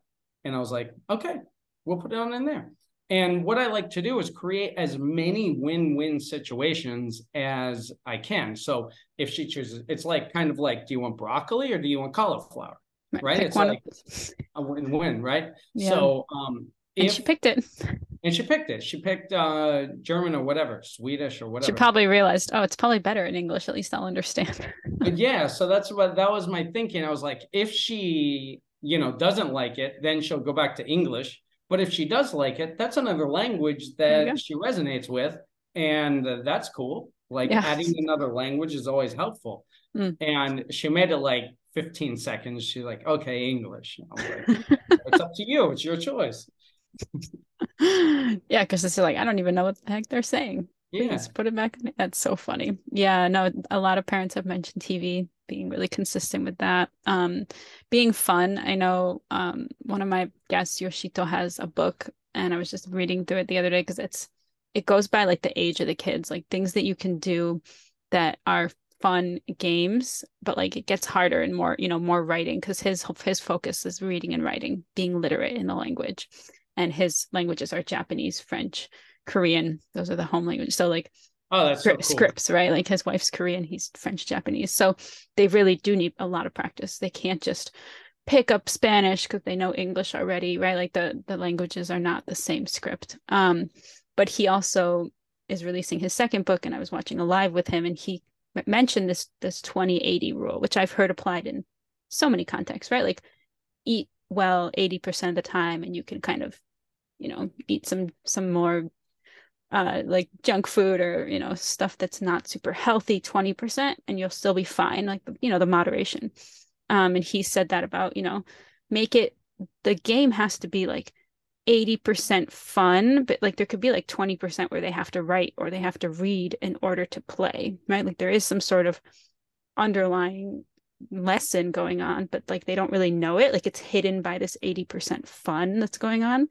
and i was like okay we'll put it on in there and what i like to do is create as many win-win situations as i can so if she chooses it's like kind of like do you want broccoli or do you want cauliflower right? Pick It's like- a win-win right Yeah. so um and she picked it. and she picked it she picked uh german or whatever swedish or whatever. She probably realized, oh, it's probably better in English. At least I'll understand. [laughs] But yeah, so that's what that was my thinking. I was like, if she, you know, doesn't like it, then she'll go back to English. But if she does like it, that's another language There you go. that she resonates with, and uh, that's cool. Like Yeah. adding another language is always helpful. Mm. And she made it like 15 seconds. She's like, okay, English. Like, [laughs] it's up to you. It's your choice. [laughs] yeah, because it's like I don't even know what the heck they're saying. Yeah. Please put it back. That's so funny. Yeah, no, a lot of parents have mentioned TV being really consistent with that. Um, being fun. I know um one of my guests, Yoshito, has a book, and I was just reading through it the other day because it's it goes by like the age of the kids, like things that you can do that are fun games, but like it gets harder and more, you know, more writing because his his focus is reading and writing, being literate in the language. And his languages are Japanese, French, Korean. Those are the home languages. So like Oh, that's so cool. scripts, right? Like his wife's Korean, he's French, Japanese. So they really do need a lot of practice. They can't just pick up Spanish because they know English already, right? Like the the languages are not the same script. Um, but he also is releasing his second book, and I was watching a live with him, and he mentioned this this 2080 rule, which I've heard applied in so many contexts, right? Like eat well 80% of the time and you can kind of, you know, eat some some more uh like junk food or you know stuff that's not super healthy 20% and you'll still be fine like you know the moderation um and he said that about you know make it the game has to be like 80% fun but like there could be like 20% where they have to write or they have to read in order to play right like there is some sort of underlying lesson going on, but like they don't really know it. Like it's hidden by this 80% fun that's going on.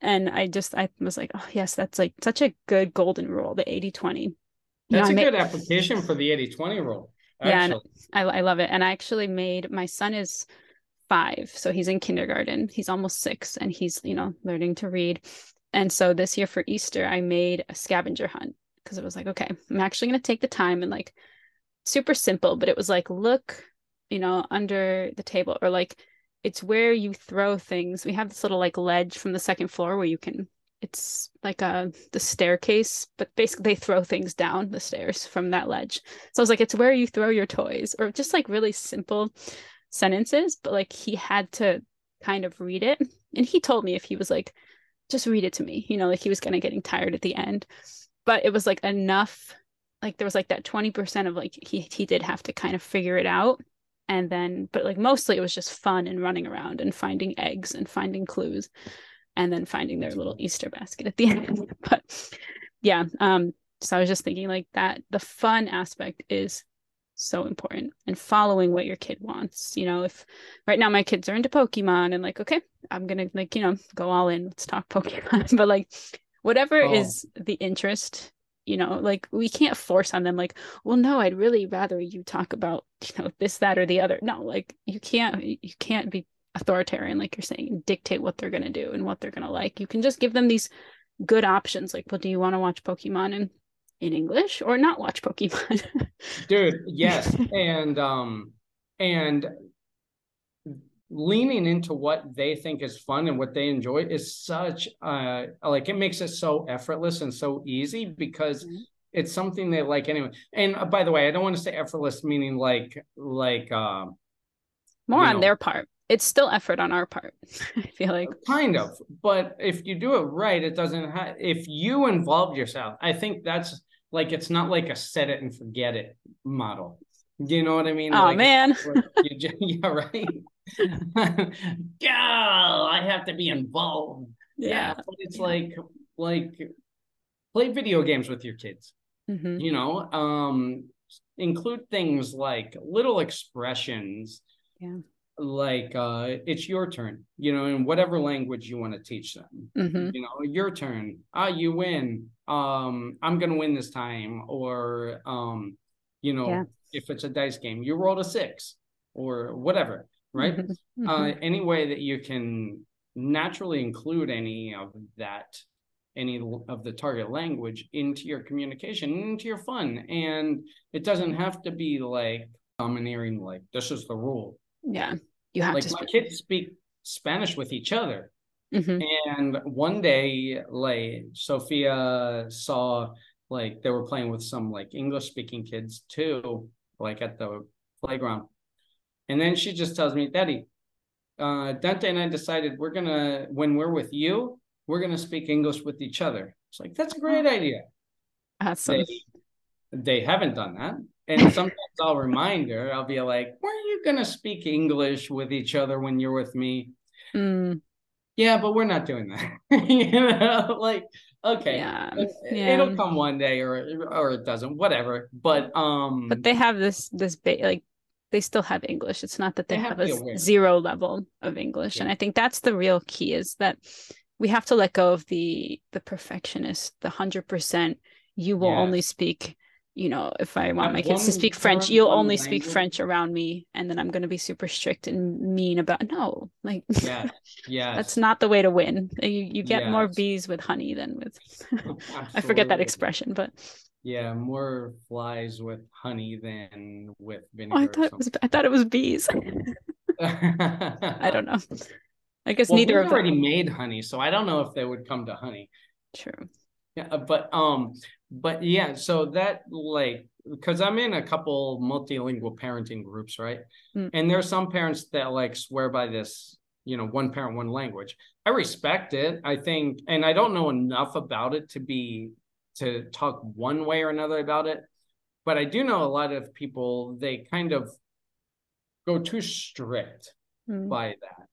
And I just, I was like, oh, yes, that's like such a good golden rule, the 80 20. That's know, a good application for the 80 20 rule. Actually. Yeah, I, I love it. And I actually made my son is five, so he's in kindergarten. He's almost six, and he's you know learning to read. And so this year for Easter, I made a scavenger hunt because it was like, okay, I'm actually going to take the time and like super simple, but it was like, look, you know, under the table or like it's where you throw things. We have this little like ledge from the second floor where you can it's like a uh, the staircase, but basically they throw things down the stairs from that ledge. So I was like, it's where you throw your toys, or just like really simple sentences, but like he had to kind of read it. And he told me if he was like, just read it to me, you know, like he was kind of getting tired at the end. But it was like enough, like there was like that 20% of like he he did have to kind of figure it out and then but like mostly it was just fun and running around and finding eggs and finding clues and then finding their little easter basket at the [laughs] end. But yeah um so i was just thinking like that the fun aspect is so important and following what your kid wants you know? If right now my kids are into pokemon and like okay i'm gonna like you know go all in let's talk [laughs] pokemon. But like whatever oh. is the interest you know like we can't force on them like well no i'd really rather you talk about [laughs] you know this that or the other. No like you can't you can't be authoritarian like you're saying dictate what they're going to do and what they're going to like. You can just give them these good options like well do you want to watch pokemon in in english or not watch pokemon? [laughs] Dude yes [laughs] and um and leaning into what they think is fun and what they enjoy is such uh like it makes it so effortless and so easy because mm-hmm. it's something they like anyway and uh, by the way i don't want to say effortless meaning like like um more on know, their part. It's still effort on our part [laughs] i feel like. Kind of but if you do it right it doesn't have if you involve yourself i think that's like it's not like a set it and forget it model. You know what i mean? Oh like, man. [laughs] you, yeah right [laughs] yeah, I have to be involved. Yeah, yeah but it's yeah. like like play video games with your kids. Mm-hmm. You know, um, include things like little expressions. Yeah. Like uh, it's your turn, you know, in whatever language you want to teach them. Mm-hmm. You know, your turn. Ah, you win. Um, I'm gonna win this time. Or um, you know, yeah. if it's a dice game, you rolled a six or whatever right? [laughs] Mm-hmm. Uh, any way that you can naturally include any of that, any of the target language into your communication, into your fun. And it doesn't have to be like domineering, like this is the rule. Yeah. You have like to my kids speak Spanish with each other. Mm-hmm. And one day, like Sophia saw like they were playing with some like English speaking kids too, like at the playground. And then she just tells me, Daddy, uh, Dante and I decided we're gonna, when we're with you, we're gonna speak English with each other. It's like that's a great oh. idea. Awesome. They, they haven't done that. And sometimes I'll remind her, I'll be like, "Were you gonna speak English with each other when you're with me?" Mm. Yeah, but we're not doing that. [laughs] you know, like okay, yeah. Yeah. it'll come one day, or or it doesn't, whatever. But um, but they have this this ba- like they still have English. It's not that they, they have, have a zero level of English. Yeah. And I think that's the real key is that we have to let go of the the perfectionist, the hundred percent. You will only speak, you know, if I want my kids to speak French, you'll only language. speak French around me, and then I'm going to be super strict and mean about. No, like, yeah, [laughs] yeah, that's not the way to win. You you get yes. more bees with honey than with. [laughs] I forget that expression, but yeah, more flies with honey than with vinegar. Oh, I thought it was. I thought it was bees. [laughs] I don't [laughs] know. I guess well, neither of them already made honey, so I don't know if they would come to honey. True. Yeah, uh, but um, but yeah, so that like because I'm in a couple multilingual parenting groups, right? Mm. And there are some parents that like swear by this, you know, one parent, one language. I respect it. I think, and I don't know enough about it to be to talk one way or another about it. But I do know a lot of people, they kind of go too strict mm. by that.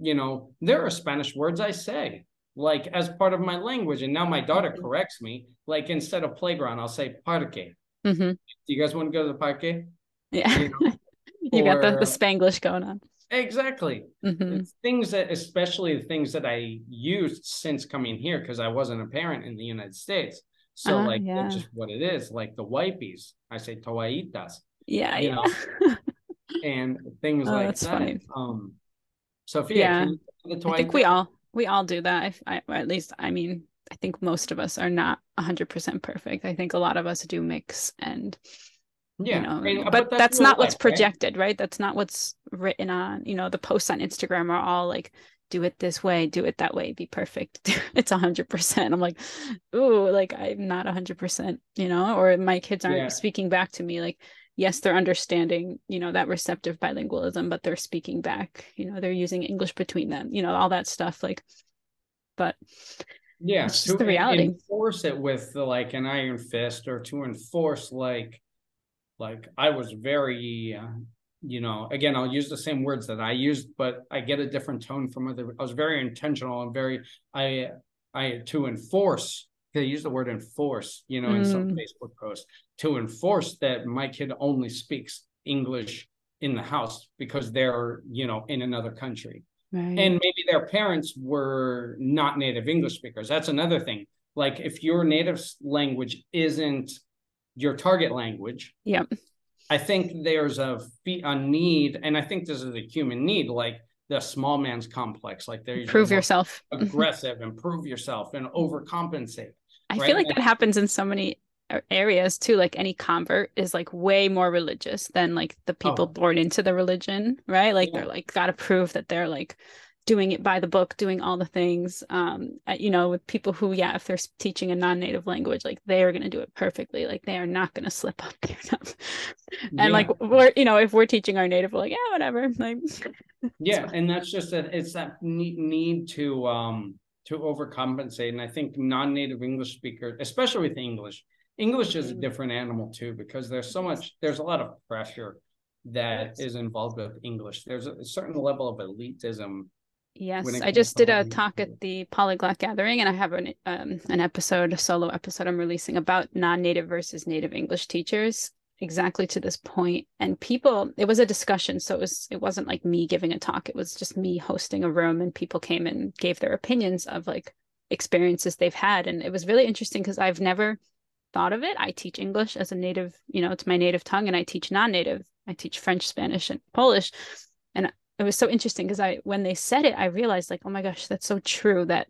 You know, there are Spanish words I say like as part of my language. And now my daughter mm-hmm. corrects me. Like instead of playground, I'll say parque. Mm-hmm. Do you guys want to go to the parque? Yeah. You know? [laughs] you got the, the Spanglish going on. Exactly. Mhm. It's things that, especially the things that I used since coming here, because I wasn't a parent in the United States. So, Ah, like, yeah. just what it is. Like the wipies, I say toallitas, Yeah, you yeah. know, [laughs] and things Oh, like that's that. funny. Um, Sophia, Yeah. can you think of I think we all we all do that. If I, at least, I mean, I think most of us are not 100% perfect. I think a lot of us do mix and Yeah, you know, and- uh, but, that's, real not what's life, right? projected, right? That's not what's written on, you know, the posts on Instagram are all like, do it this way, do it that way, be perfect. [laughs] it's a hundred percent. I'm like, ooh, like I'm not a hundred percent, you know, or my kids aren't Yeah. speaking back to me. Like, yes, they're understanding, you know, that receptive bilingualism, but they're speaking back, you know, they're using English between them, you know, all that stuff. Like, but Yeah, It's just to the reality. enforce it with the, like an iron fist, or to enforce like, like I was very, uh, you know, again, I'll use the same words that I used, but I get a different tone from other. I was very intentional and very, I, I to enforce. They use the word enforce, you know, in some Mm. Facebook posts to enforce that my kid only speaks English in the house because they're, you know, in another country right. and maybe their parents were not native english speakers that's another thing like if your native language isn't your target language Yep. I think there's a a need and i think this is a human need like the small man's complex like they're prove yourself. [laughs] aggressive improve yourself and overcompensate I right? feel like And- that happens in so many areas too. Like any convert is like way more religious than like the oh. people Oh. born into the religion, right? Like Yeah. they're like got to prove that they're like doing it by the book, doing all the things. Um, uh, you know, with people who, yeah, if they're teaching a non-native language, like they are going to do it perfectly. Like they are not going to slip up. They're not- [laughs] and Yeah. like we're, you know, if we're teaching our native, we're like, yeah, whatever. [laughs] Like, [laughs] yeah and that's just that it's that need, need to um to overcompensate and i think non-native english speakers especially with english english is a Mhm. different animal too because there's so much there's a lot of pressure that is involved with english there's a certain level of elitism Yes, I just did a talk at the Polyglot Gathering, and I have an um, an episode, a solo episode I'm releasing about non-native versus native English teachers, exactly to this point. And people, it was a discussion, so it was it wasn't like me giving a talk; it was just me hosting a room, and people came and gave their opinions of like experiences they've had, and it was really interesting because I've never thought of it. I teach English as a native, you know, it's my native tongue, and I teach non-native. I teach French, Spanish, and Polish, and it was so interesting because I when they said it, I realized like, oh my gosh, that's so true that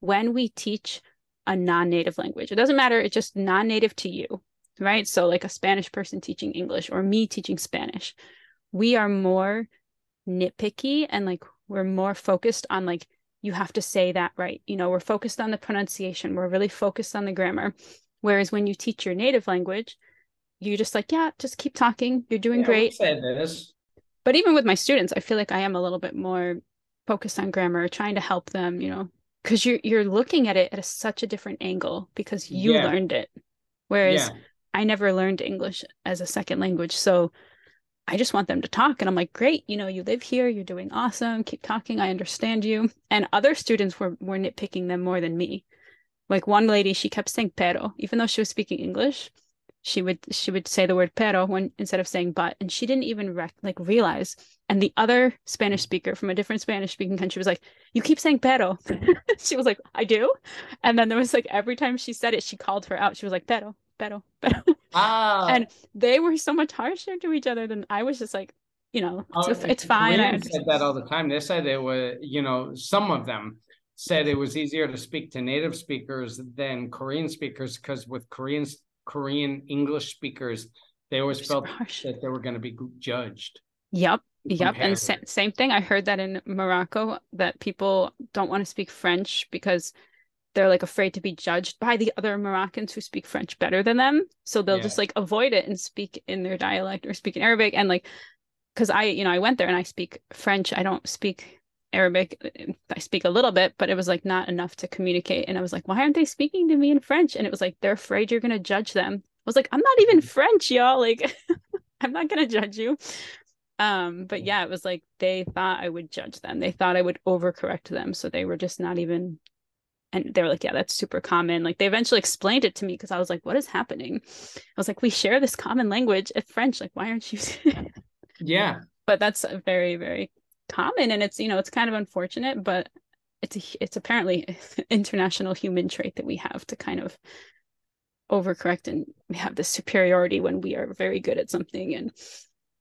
when we teach a non-native language, it doesn't matter, it's just non-native to you, right? So like a Spanish person teaching English or me teaching Spanish, we are more nitpicky and like we're more focused on like you have to say that right. You know, we're focused on the pronunciation, we're really focused on the grammar. Whereas when you teach your native language, you're just like, yeah, just keep talking. You're doing Yeah, great said this but even with my students i feel like i am a little bit more focused on grammar trying to help them you know because you're you're looking at it at a, such a different angle because you Yeah. learned it. Whereas yeah. I never learned english as a second language. So i just want them to talk and i'm like great you know you live here you're doing awesome keep talking i understand you. And other students were were nitpicking them more than me. Like one lady she kept saying pero even though she was speaking english she would she would say the word pero when instead of saying but and she didn't even rec- like realize. And the other spanish speaker from a different spanish speaking country was like you keep saying pero. [laughs] She was like i do? And then there was like every time she said it she called her out. She was like pero pero pero. Ah. And they were so much harsher to each other than i was just like you know it's, Oh, it's fine I said that all the time. They said it was, you know, some of them said it was easier to speak to native speakers than Korean speakers because with Koreans, Korean English speakers, they always felt harsh. that they were going to be judged. Yep. Yep. And sa- same thing. I heard that in Morocco that people don't want to speak French because they're like afraid to be judged by the other Moroccans who speak French better than them. So they'll just like avoid it and speak in their dialect or speak in Arabic. And like, because I, you know, I went there and I speak French. I don't speak Arabic. I speak a little bit, but it was like not enough to communicate. And I was like, why aren't they speaking to me in French? And it was like, they're afraid you're going to judge them. I was like, I'm not even French, y'all. Like, [laughs] I'm not going to judge you. Um, but yeah, it was like they thought I would judge them. They thought I would overcorrect them. So they were just not even and they were like, Yeah, that's super common. Like they eventually explained it to me because I was like, What is happening? I was like, We share this common language, it's French. Like, why aren't you [laughs] Yeah. But that's very, very common. And it's, you know, it's kind of unfortunate, but it's a, it's apparently [laughs] international human trait that we have to kind of overcorrect and we have this superiority when we are very good at something and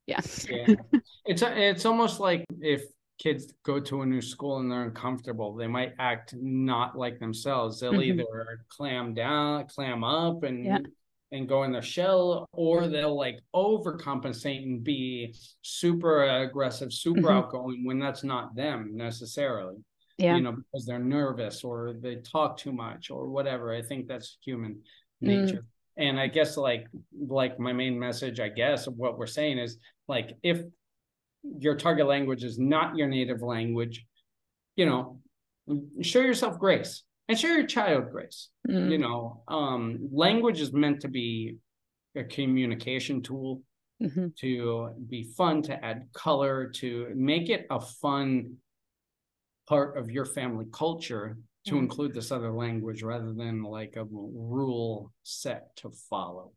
yeah yeah [laughs] it's a, it's almost like if kids go to a new school and they're uncomfortable they might act not like themselves they'll mm-hmm. either clam down clam up and yeah. And go in their shell or they'll like overcompensate and be super aggressive super mm-hmm. outgoing when that's not them necessarily. Yeah. You know because they're nervous or they talk too much or whatever. I think that's human nature. Mm. and i guess like like my main message i guess of what we're saying is like if your target language is not your native language you know show yourself grace and show your child grace mm. you know um language is meant to be a communication tool mm-hmm. to be fun to add color to make it a fun part of your family culture to mm. include this other language rather than like a rule set to follow.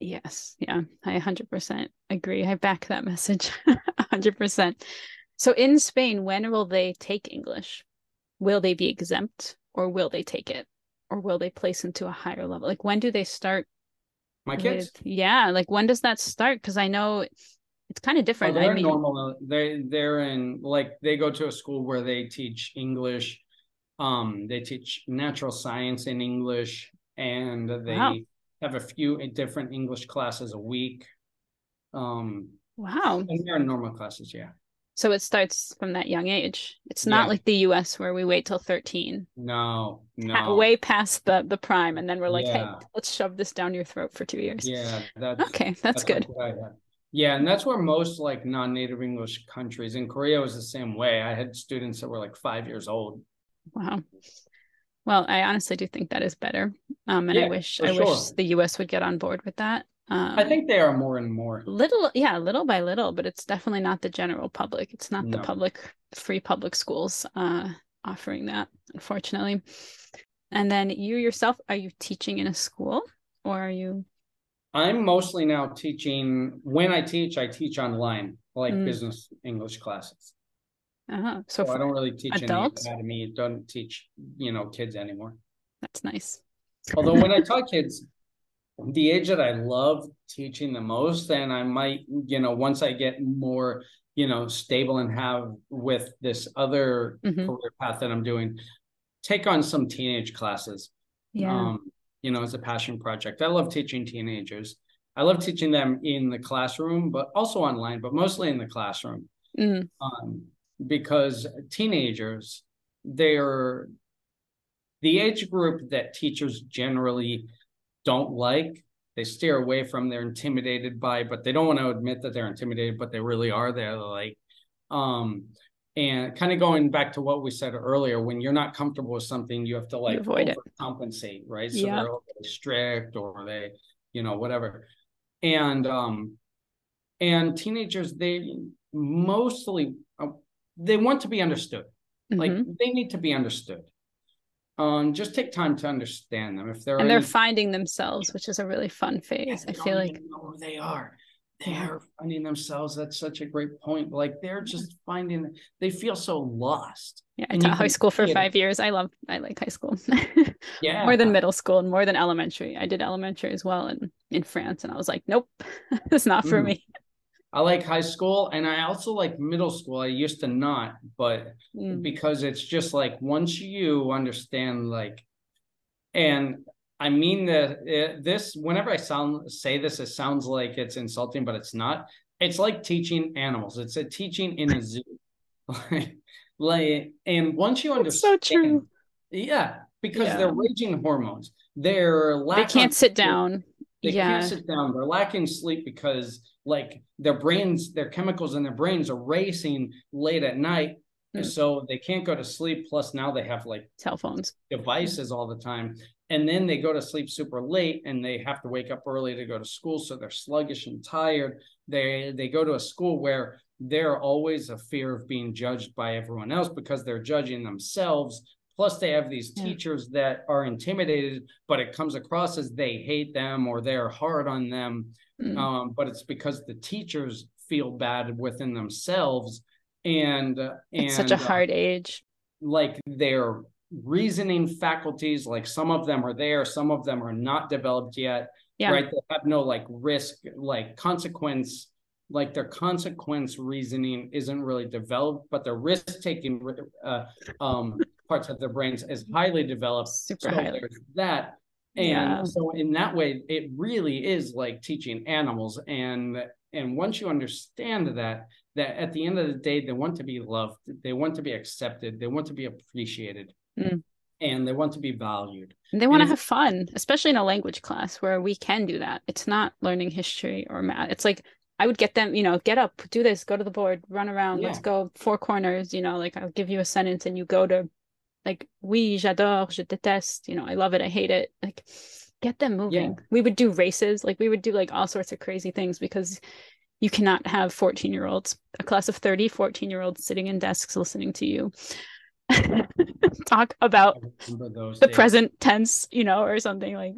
Yes. Yeah. I 100% agree. I back that message [laughs] 100%. So in Spain, when will they take English? Will they be exempt or will they take it? Or will they place into a higher level? Like when do they start? My kids? With, yeah. Like when does that start? Because I know it's kind of different. Oh, they're I mean, normal. They they're in like they go to a school where they teach English um, they teach natural science in English, and they wow. have a few different English classes a week. Um, wow, and they're in normal classes, yeah. So it starts from that young age. It's not yeah. like the U.S. where we wait till thirteen. No, no, way past the the prime, and then we're like, yeah. hey, let's shove this down your throat for two years. Yeah, that's okay. That's, that's good. Yeah, and that's where most like non-native English countries in Korea was the same way. I had students that were like five years old Wow. Well, I honestly do think that is better. Um, and I wish I sure. wish the US would get on board with that. Um, I think they are more and more. Little, yeah, little by little, but it's definitely not the general public. It's not no. the public, free public schools uh, offering that, unfortunately. And then you yourself, are you teaching in a school or are you? I'm mostly now teaching. When I teach, I teach online, like mm. business English classes. Uh-huh. So, so I don't really teach adults? any anatomy. Don't teach, you know, kids anymore. That's nice. Although when I taught kids, the age that I love teaching the most, and I might, you know, once I get more, you know, stable and have with this other mm-hmm. career path that I'm doing, take on some teenage classes. Yeah. Um, you know, as a passion project. I love teaching teenagers. I love teaching them in the classroom, but also online, but mostly in the classroom. Mm. Um, because teenagers, they're the age group that teachers generally don't like. They steer away from, they're intimidated by, but they don't want to admit that they're intimidated, but they really are. They're like, um, and kind of going back to what we said earlier, when you're not comfortable with something, you have to like avoid it. compensate, right? So they're strict or they, you know, whatever. And um, and teenagers, they mostly they want to be understood. Mm-hmm. Like they need to be understood. Um, just take time to understand them. If they're and they're any... finding themselves, which is a really fun phase. I feel like who they are. They are finding themselves. That's such a great point. Like they're just finding. They feel so lost. Yeah, I taught high school for five years. I love. I like high school. [laughs] yeah, more than middle school and more than elementary. I did elementary as well in in France, and I was like, nope, [laughs] it's not for mm. me. I like high school and I also like middle school. I used to not, but mm. because it's just like once you understand like and I mean that this whenever I sound say this it sounds like it's insulting but it's not. It's like teaching animals. It's a teaching in a zoo. like [laughs] like, and once you understand so true. Yeah, because yeah. they're raging hormones. They're they can't sit down. They yeah. can't sit down. They're lacking sleep because like their brains, their chemicals in their brains are racing late at night. Mm. So they can't go to sleep. Plus now they have like cell phones, devices all the time. And then they go to sleep super late and they have to wake up early to go to school. So they're sluggish and tired. They they go to a school where they're always a fear of being judged by everyone else because they're judging themselves Plus, they have these yeah. teachers that are intimidated, but it comes across as they hate them or they're hard on them. Mm. Um, but it's because the teachers feel bad within themselves and and it's such a uh, hard age like their reasoning faculties like some of them are there some of them are not developed yet yeah right they have no like risk like consequence like their consequence reasoning isn't really developed but their risk taking uh, um, parts of their brains is highly developed super so highly that and Yeah. so in that way it really is like teaching animals and and once you understand that that at the end of the day they want to be loved they want to be accepted they want to be appreciated Mm. and they want to be valued And they want to have fun, especially in a language class where we can do that. It's not learning history or math. It's like I would get them, you know, get up, do this, go to the board, run around, let's go four corners, you know, like I'll give you a sentence and you go to like oui, j'adore, je déteste, you know, I love it, I hate it. Like get them moving. We would do races, like we would do like all sorts of crazy things because you cannot have 14 year olds, a class of 30 14 year olds sitting in desks listening to you [laughs] talk about I remember those the days. present tense, you know, or something like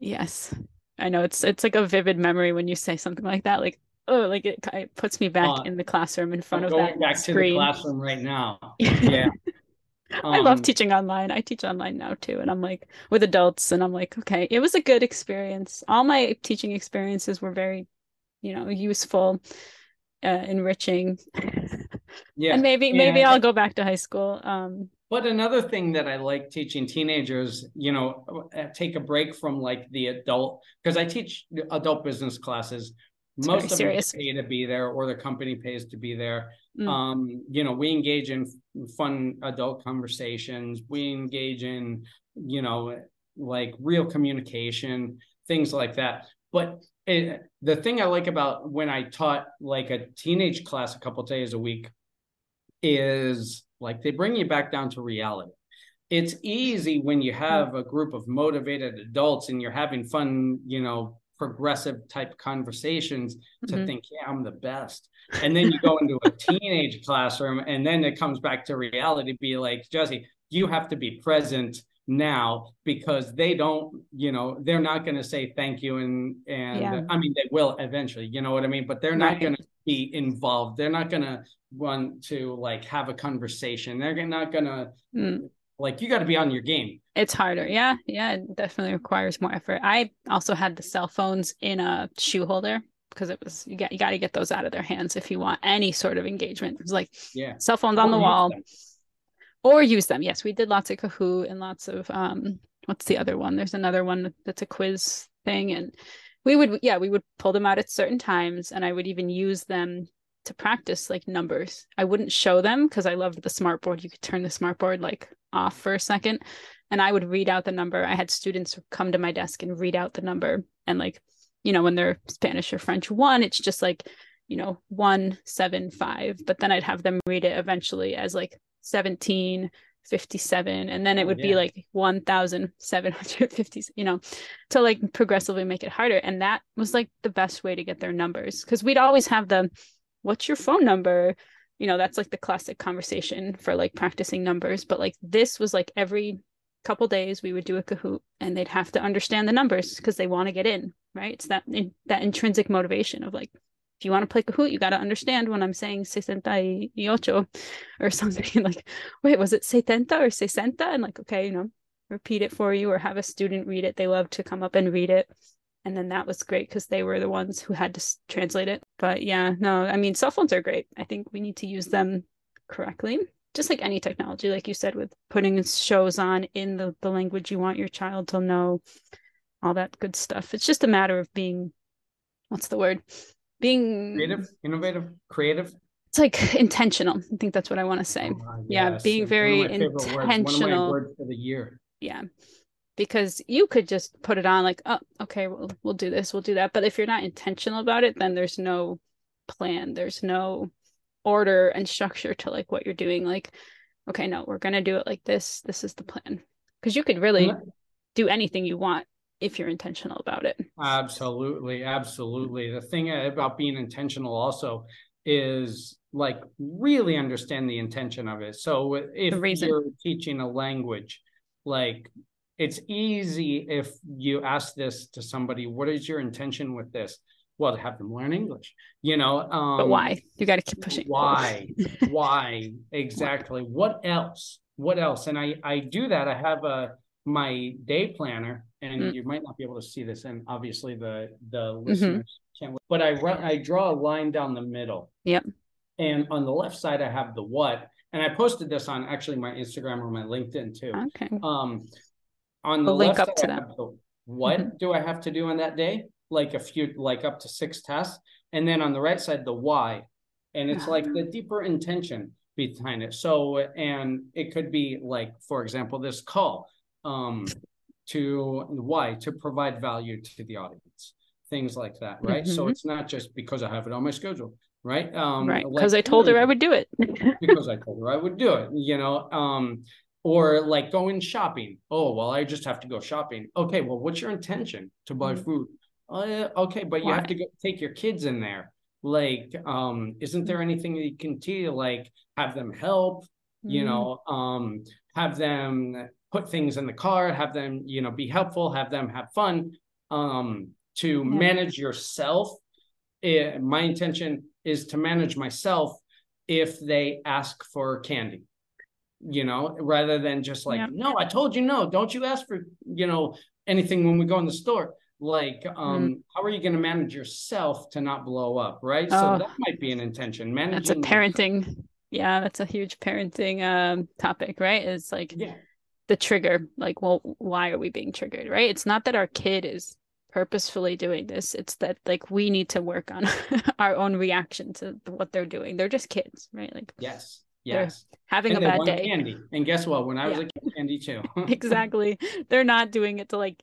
yes. I know it's it's like a vivid memory when you say something like that. Like, oh, like it, it puts me back Uh, in the classroom in front I'm of going that back to the screen. classroom right now [laughs] yeah I love Um, teaching online. I teach online now too. And I'm like with adults and I'm like, okay, it was a good experience. All my teaching experiences were very, you know, useful, uh, enriching. [laughs] yeah and maybe maybe I'll go back to high school. Um But another thing that I like teaching teenagers, you know, uh, take a break from like the adult because I teach adult business classes. It's Most of them serious. pay to be there, or the company pays to be there. Mm. Um, you know, we engage in fun adult conversations. We engage in, you know, like real communication, things like that. But it, the thing I like about when I taught like a teenage class a couple days a week is like they bring you back down to reality. It's easy when you have a group of motivated adults and you're having fun, you know, progressive type conversations to Mhm. think, yeah, I'm the best. And then you go into a [laughs] teenage classroom and then it comes back to reality, be like, Jesse, you have to be present now because they don't, you know, they're not going to say thank you. And, and Yeah. I mean, they will eventually, you know what I mean? But they're not Right. going to be involved. They're not going to want to like have a conversation. They're not going to, mm. Like, you got to be on your game. It's harder. Yeah. Yeah. It definitely requires more effort. I also had the cell phones in a shoe holder because it was, you got, you got to get those out of their hands if you want any sort of engagement. It was like Yeah. cell phones on the wall them. or use them. Yes. We did lots of Kahoot and lots of, um, what's the other one? There's another one that's a quiz thing. And we would, yeah, we would pull them out at certain times and I would even use them to practice like numbers. I wouldn't show them because I loved the smartboard. You could turn the smartboard like off for a second and I would read out the number. I had students come to my desk and read out the number. And like, you know, when they're Spanish or French one, it's just like, you know, one, seven, five. But then I'd have them read it eventually as like 17, 57. And then it Oh, would be like 1,750, you know, to like progressively make it harder. And that was like the best way to get their numbers because we'd always have the, what's your phone number? You know, that's like the classic conversation for like practicing numbers. But like this was like every couple days we would do a Kahoot and they'd have to understand the numbers because they want to get in, right? It's that in, that intrinsic motivation of like, if you want to play Kahoot, you got to understand when I'm saying 68 or [laughs] something like, wait, was it 70 or 60? And like, okay, you know, repeat it for you or have a student read it. They love to come up and read it. And then that was great because they were the ones who had to s- translate it. But yeah, no, I mean, cell phones are great. I think we need to use them correctly. Just like any technology, like you said, with putting shows on in the, the language you want your child to know, all that good stuff. It's just a matter of being, what's the word? Being Creative, innovative, creative. It's like intentional. I think that's what I want to say. Oh, Yeah, yes. being It's very one of my favorite words, one of my intentional. words for the year. Yeah. Because you could just put it on like, oh, okay, we'll we'll do this, we'll do that. But if you're not intentional about it, then there's no plan. There's no order and structure to like what you're doing. Like, okay, no, we're gonna do it like this. This is the plan. Because you could really do anything you want if you're intentional about it. Absolutely, absolutely. The thing about being intentional also is like really understand the intention of it. So if you're teaching a language, like it's easy if you ask this to somebody, what is your intention with this? Well, to have them learn English, you know. Um, but why? You got to keep pushing. Why? [laughs] why? Exactly. What else? What else? And I I do that. I have a my day planner, and mm. you might not be able to see this, and obviously the the mm-hmm. listeners mm-hmm. can't. But I run. I draw a line down the middle. Yep. And on the left side, I have the what, and I posted this on actually my Instagram or my LinkedIn too. Okay. Um, on the link up to that. The, what mm-hmm. do I have to do on that day? Like a few, like up to six tests. and then on the right side, the why, and it's like the deeper intention behind it. So, and it could be like, for example, this call, um, to why to provide value to the audience, things like that, right? Mm-hmm. So it's not just because I have it on my schedule right? Um, right, because like, I told her I would do it. [laughs] because I told her I would do it, you know. Um, or like going shopping. Oh, well, I just have to go shopping. Okay, well, what's your intention to buy mm-hmm. food? Uh, okay, but Why? you have to go take your kids in there. Like, um, isn't there anything that you can do? Like, have them help, mm-hmm. you know, um, have them put things in the car, have them, you know, be helpful, have them have fun. Um, to yeah. manage yourself, it, eh, my intention is to manage myself if they ask for candy you know rather than just like no i told you no. Don't you ask for you know anything when we go in the store. Like um mm. how are you going to manage yourself to not blow up right? Oh, so that might be an intention. Managing that's a parenting yeah that's a huge parenting um topic right? It's like yeah. the trigger like well why are we being triggered right? It's not that our kid is purposefully doing this. It's that like we need to work on [laughs] our own reaction to what they're doing. They're just kids, right? Like yes, yes, having and a bad day. Candy, and guess what? When I was yeah. a kid, candy too. [laughs] exactly. They're not doing it to like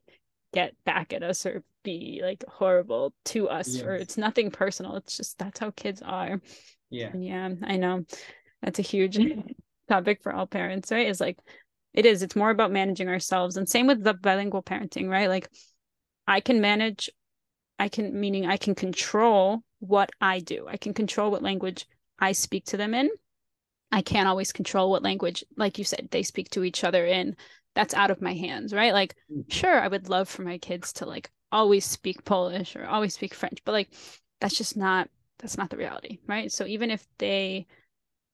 get back at us or be like horrible to us, yes. or it's nothing personal. It's just that's how kids are. Yeah, and yeah, I know. That's a huge [laughs] topic for all parents, right? Is like it is. It's more about managing ourselves, and same with the bilingual parenting, right? Like I can manage, I can, meaning I can control what I do. I can control what language I speak to them in. I can't always control what language, like you said, they speak to each other in. That's out of my hands, right? Like, mm-hmm. sure, I would love for my kids to like always speak Polish or always speak French, but like that's just not that's not the reality, right? So even if they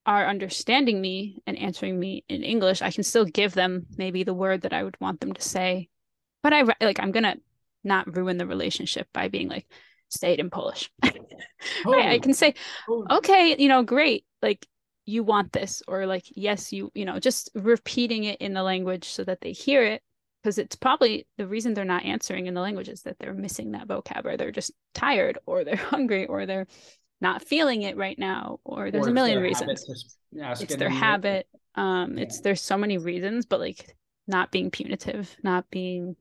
are understanding me and answering me in English, I can still give them maybe the word that I would want them to say. But I like I'm gonna not ruin the relationship by being like say it in polish [laughs] right? i can say okay you know great like you want this or like yes you you know just repeating it in the language so that they hear it because it's probably the reason they're not answering in the language is that they're missing that vocab or they're just tired or they're [laughs] hungry or they're not feeling it right now or there's or a million reasons. it's their habit. um yeah. it's there's so many reasons but like not being punitive not being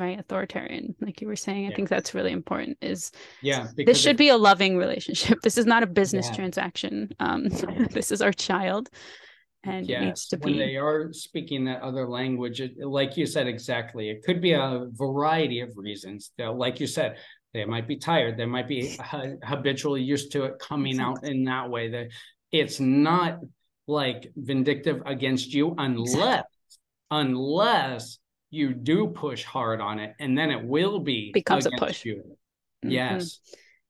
right authoritarian like you were saying i yeah. think that's really important is yeah this should be a loving relationship [laughs] this is not a business yeah. transaction um [laughs] this is our child and yes. it needs to when be they are speaking that other language it, like you said exactly it could be a variety of reasons They'll, like you said they might be tired they might be [laughs] habitually used to it coming exactly. out in that way that it's not like vindictive against you unless exactly. unless you do push hard on it and then it will be becomes a push. you. Mm-hmm. yes.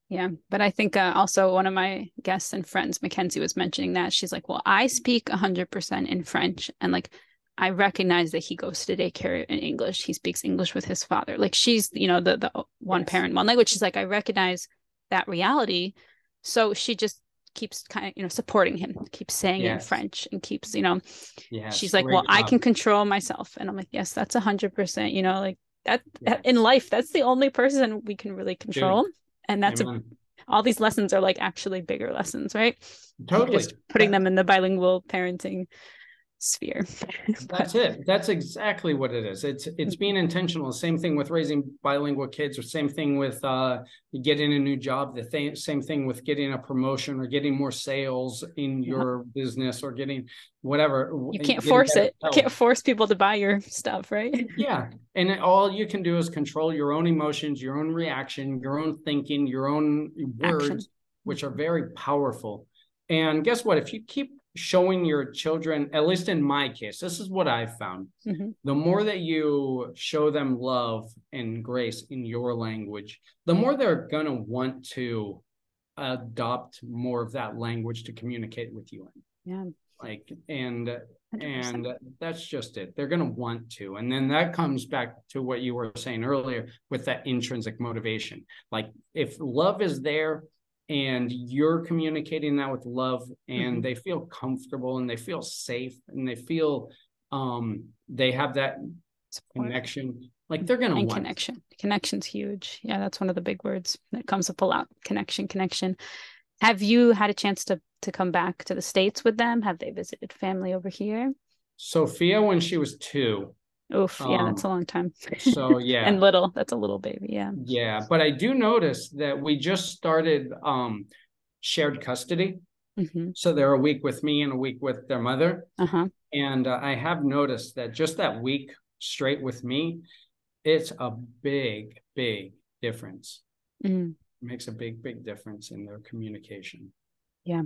Yeah but i think uh, also one of my guests and friends mackenzie was mentioning that. She's like well i speak 100% in french and like i recognize that he goes to daycare in english. He speaks english with his father. Like she's you know the the one yes. parent one language. She's like i recognize that reality. So she just keeps kind of you know supporting him keeps saying yes. in french and keeps you know yes, she's like well i can control myself and i'm like yes that's a hundred percent you know like that, yes. that, in life that's the only person we can really control Dude. and that's a, all these lessons are like actually bigger lessons right totally just putting them in the bilingual parenting sphere. [laughs] That's it. That's exactly what it is. It's it's being intentional. Same thing with raising bilingual kids, or same thing with uh, getting a new job. The th- same thing with getting a promotion or getting more sales in your yeah. business or getting whatever. You can't force it. You can't force people to buy your stuff, right? [laughs] yeah, and all you can do is control your own emotions, your own reaction, your own thinking, your own words, Action. which are very powerful. And guess what? If you keep showing your children, at least in my case, this is what I've found. Mhm. The more that you show them love and grace in your language, the more they're going to want to adopt more of that language to communicate with you in. Yeah. Like, and 100%. and that's just it. They're going to want to. And then that comes back to what you were saying earlier with that intrinsic motivation. Like if love is there and you're communicating that with love and Mhm. they feel comfortable and they feel safe and they feel um they have that Support. connection, like they're going to and want connection. Connection's huge. Yeah, that's one of the big words that comes up a lot. Connection, connection. Have you had a chance to to come back to the states with them? Have they visited family over here? Sophia when she was 2. Oof, yeah, that's a Um, long time. So [laughs] yeah. and little, that's a little baby. Yeah. Yeah, but I do notice that we just started um shared custody. hmm So they're a week with me and a week with their mother. Uh huh. And uh, I have noticed that just that week straight with me, it's a big, big difference. Mm. Makes a big, big difference in their communication. Yeah.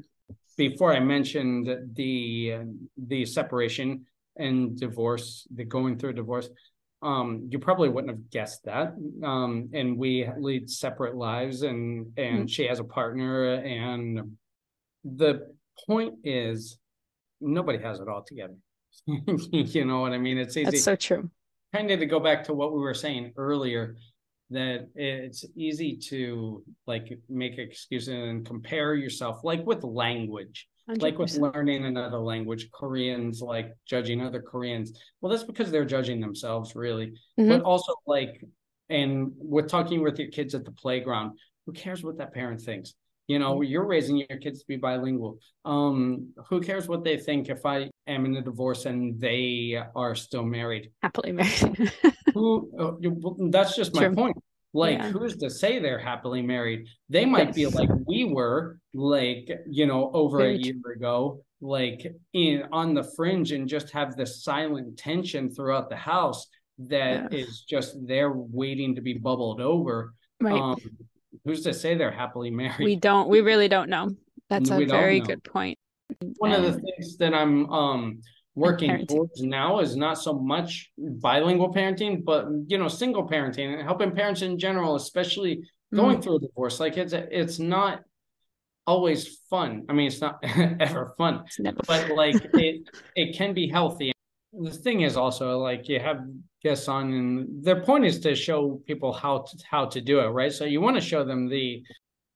Before I mentioned the the separation and divorce, the going through a divorce, um, you probably wouldn't have guessed that. Um, and we lead separate lives, and and Mm. she has a partner, and the point is nobody has it all together. [laughs] you know what I mean? It's easy That's so true. kind of to go back to what we were saying earlier that it's easy to like make excuses and compare yourself like with language like with learning another language koreans like judging other koreans. Well that's because they're judging themselves really. Mhm. but also like and with talking with your kids at the playground who cares what that parent thinks? You know you're raising your kids to be bilingual. Um who cares what they think if i am in a divorce and they are still married? Happily married. [laughs] who uh, you- that's just my point like Yeah. who's to say they're happily married they might be like we were like you know over Very a true. year ago like in on the fringe and just have this silent tension throughout the house that Yeah. is just there waiting to be bubbled over right. um who's to say they're happily married we don't, we really don't know. That's a We don't very know. good point. one of the things that I'm um working towards now is not so much bilingual parenting, but you know, single parenting and helping parents in general, especially Mm. going through a divorce. Like it's it's not always fun. I mean, it's not [laughs] ever fun, but like [laughs] it it can be healthy. The thing is also like you have guests on, and their point is to show people how to how to do it, right? So you want to show them the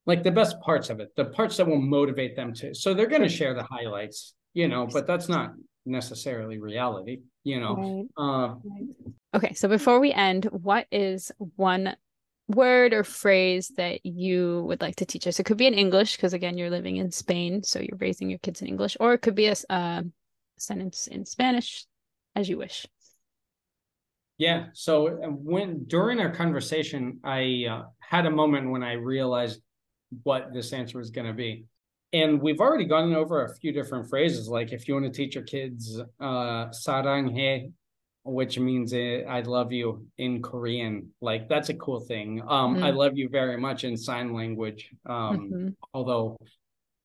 like the best parts of it, the parts that will motivate them to. So they're going to share the highlights, you know, but that's not necessarily reality, you know. Right. Uh, Okay, so before we end, what is one word or phrase that you would like to teach us? It could be in English, because again, you're living in Spain, so you're raising your kids in English, or it could be a uh, sentence in Spanish, as you wish. Yeah. So uh, when during our conversation, I uh, had a moment when I realized what this answer was going to be. And we've already gone over a few different phrases. Like if you want to teach your kids uh, saranghae, which means uh, I love you in Korean, like that's a cool thing. Um, I Mm. love you very much in sign language. Um, Mhm. although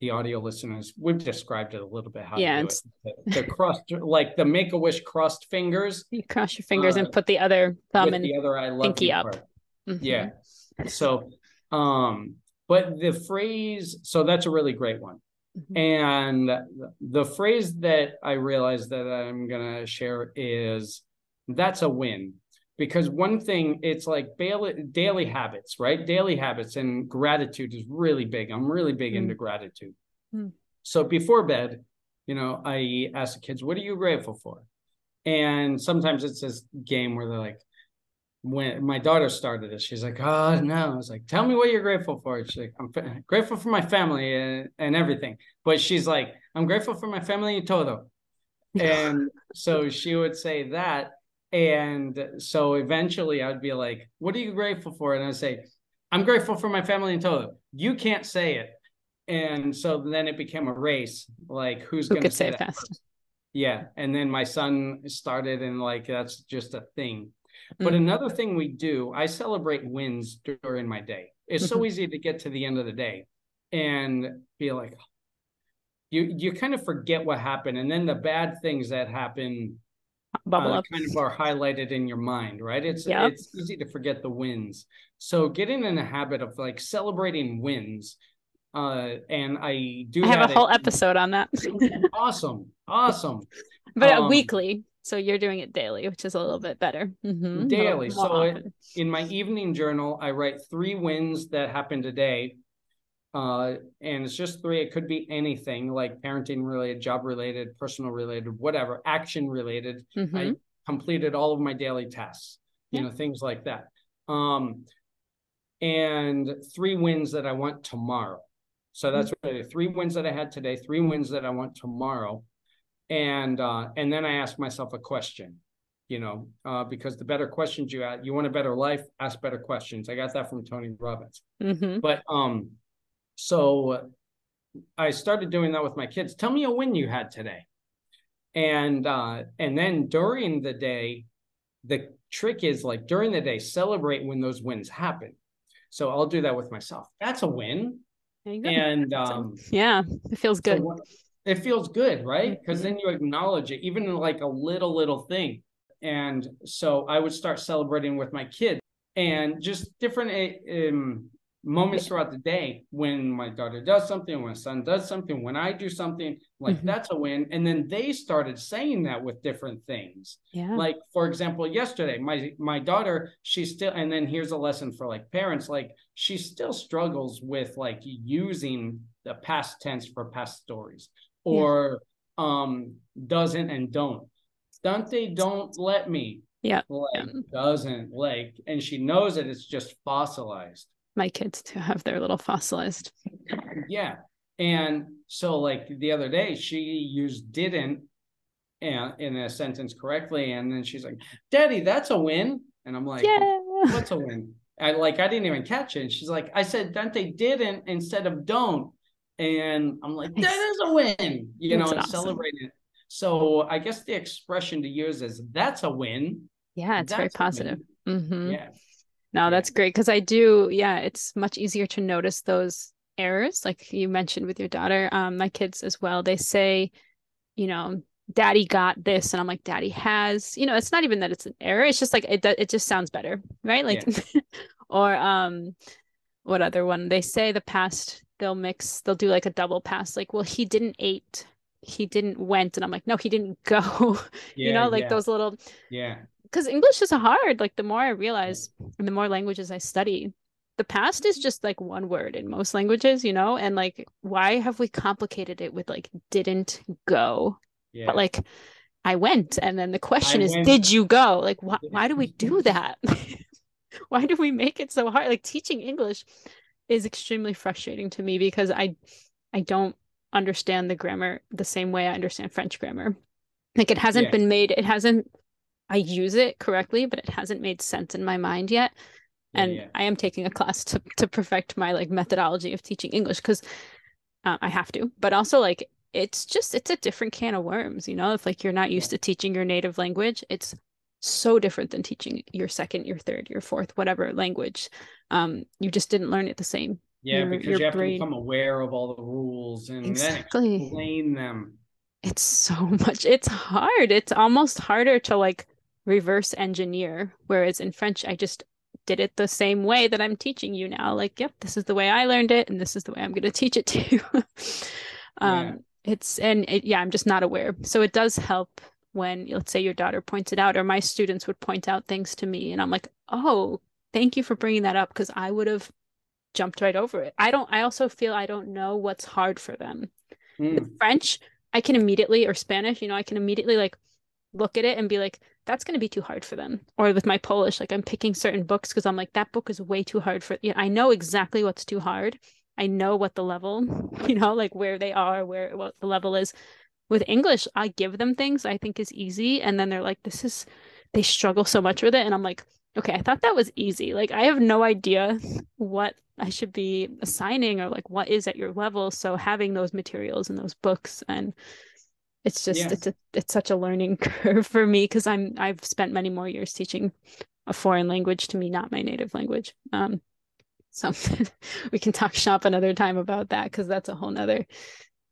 the audio listeners, we've described it a little bit how Yeah, to it. The, the like the make a wish crossed fingers You cross your fingers Uh, and put the other thumb and the other I love pinky you up. Mhm. Yeah. So, um, but the phrase, so that's a really great one. Mhm. And the phrase that I realized that I'm gonna share is that's a win. Because one thing, it's like daily, habits, right? Daily habits and gratitude is really big. I'm really big Mm. into gratitude. Mm. So before bed, you know, I ask the kids, what are you grateful for? And sometimes it's this game where they're like, when my daughter started it, she's like, "Oh no!" I was like, "Tell me what you're grateful for." She's like, "I'm fa- grateful for my family and, and everything," but she's like, "I'm grateful for my family in todo," [laughs] and so she would say that, and so eventually I'd be like, "What are you grateful for?" And I'd say, "I'm grateful for my family in todo." You can't say it, and so then it became a race, like who's Who going to say say it that fast? first? Yeah, and then my son started, and like that's just a thing. But Mm. another thing we do, I celebrate wins during my day. It's so Mhm. easy to get to the end of the day and be like, you you kind of forget what happened, and then the bad things that happen Bubble uh, up. kind of are highlighted in your mind, right? It's Yep. it's easy to forget the wins. So getting in the habit of like celebrating wins, uh, and I do I have a whole at- episode on that, [laughs] awesome, awesome. but uh, Um, weekly. So you're doing it daily, which is a little bit better. Mhm. Daily. So often. in my evening journal, I write three wins that happened today. Uh, and it's just three. It could be anything like parenting related, job related, personal related, whatever, action related. Mhm. I completed all of my daily tasks, you Yeah. know, things like that. Um, and three wins that I want tomorrow. So that's Mm-hmm. really three wins that I had today, three wins that I want tomorrow. And uh, and then I ask myself a question, you know, uh, because the better questions you ask, you want a better life, ask better questions. I got that from Tony Robbins. Mhm. But um, so I started doing that with my kids. Tell me a win you had today. And uh, and then during the day, the trick is like during the day, celebrate when those wins happen. So I'll do that with myself. That's a win. There you go. And [laughs] um, yeah, it feels so good. what- it feels good, right? Because Mhm. then you acknowledge it, even in like a little, little thing. And so I would start celebrating with my kids and just different uh, um, moments throughout the day when my daughter does something, when my son does something, when I do something, like Mhm. that's a win. And then they started saying that with different things. yeah. Like for example, yesterday, my my daughter, she still, and then here's a lesson for like parents, like she still struggles with like using the past tense for past stories, or um doesn't and don't. Dante, don't let me. Yeah, Like yeah. doesn't like, and she knows that it's just fossilized. My kids to have their little fossilized. Yeah. And so like the other day she used didn't and in a sentence correctly. And then she's like, Daddy, that's a win. And I'm like, Yeah. what's a win? I like I didn't even catch it. And she's like, I said Dante didn't instead of don't. And I'm like, Nice. that is a win, you That's know, and awesome. celebrate it. So I guess the expression to use is that's a win. Yeah, it's very That's win." positive. hmm Yeah. No, that's great because I do, yeah, it's much easier to notice those errors, like you mentioned with your daughter. Um, my kids as well, they say, you know, daddy got this, and I'm like, daddy has, you know, it's not even that it's an error, it's just like it it just sounds better, right? Like [laughs] or um what other one? They say the past, they'll mix, they'll do like a double pass, like, well, he didn't ate, he didn't went, and I'm like, no, he didn't [laughs] go. you know, like yeah, those little Yeah. because English is hard. Like the more I realize and the more languages I study, the past is just like one word in most languages, you know? And like, why have we complicated it with like didn't go? Yeah. But like, I went. And then the question is, went. did you go? Like, why, why do we do that? [laughs] why do we make it so hard? Like, teaching English is extremely frustrating to me because I, I don't understand the grammar the same way I understand French grammar. Like, it hasn't Yeah. been made, it hasn't I use it correctly, but it hasn't made sense in my mind yet. Yeah, And yeah. I am taking a class to to perfect my like methodology of teaching English because uh, I have to. But also like it's just it's a different can of worms, you know. If like you're not used to teaching your native language, it's so different than teaching your second, your third, your fourth, whatever language. Um, you just didn't learn it the same. Yeah, your- because your you have brain- to become aware of all the rules and then Exactly. explain them. It's so [laughs] much. It's hard. It's almost harder to like reverse engineer. Whereas in French, I just did it the same way that I'm teaching you now. Like, yep, this is the way I learned it, and this is the way I'm going [laughs] to teach it to you. [laughs] um, Yeah. it's and it, yeah, I'm just not aware. So it does help when let's say your daughter points it out, or my students would point out things to me, and I'm like, oh, thank you for bringing that up because I would have jumped right over it. I don't. I also feel I don't know what's hard for them. Mm, French, I can immediately, or Spanish, you know, I can immediately like look at it and be like, that's going to be too hard for them. Or with my Polish, like I'm picking certain books because I'm like, that book is way too hard for, yeah, I know exactly what's too hard. I know what the level, [laughs] you know, like where they are, where what the level is. With English, I give them things I think is easy. And then they're like, this is, they struggle so much with it. And I'm like, okay, I thought that was easy. Like, I have no idea what I should be assigning or like what is at your level. So having those materials and those books and it's just Yeah. it's a it's such a learning [laughs] curve for me because I'm I've spent many more years teaching a foreign language to me, not my native language. Um, so [laughs] we can talk shop another time about that because that's a whole nother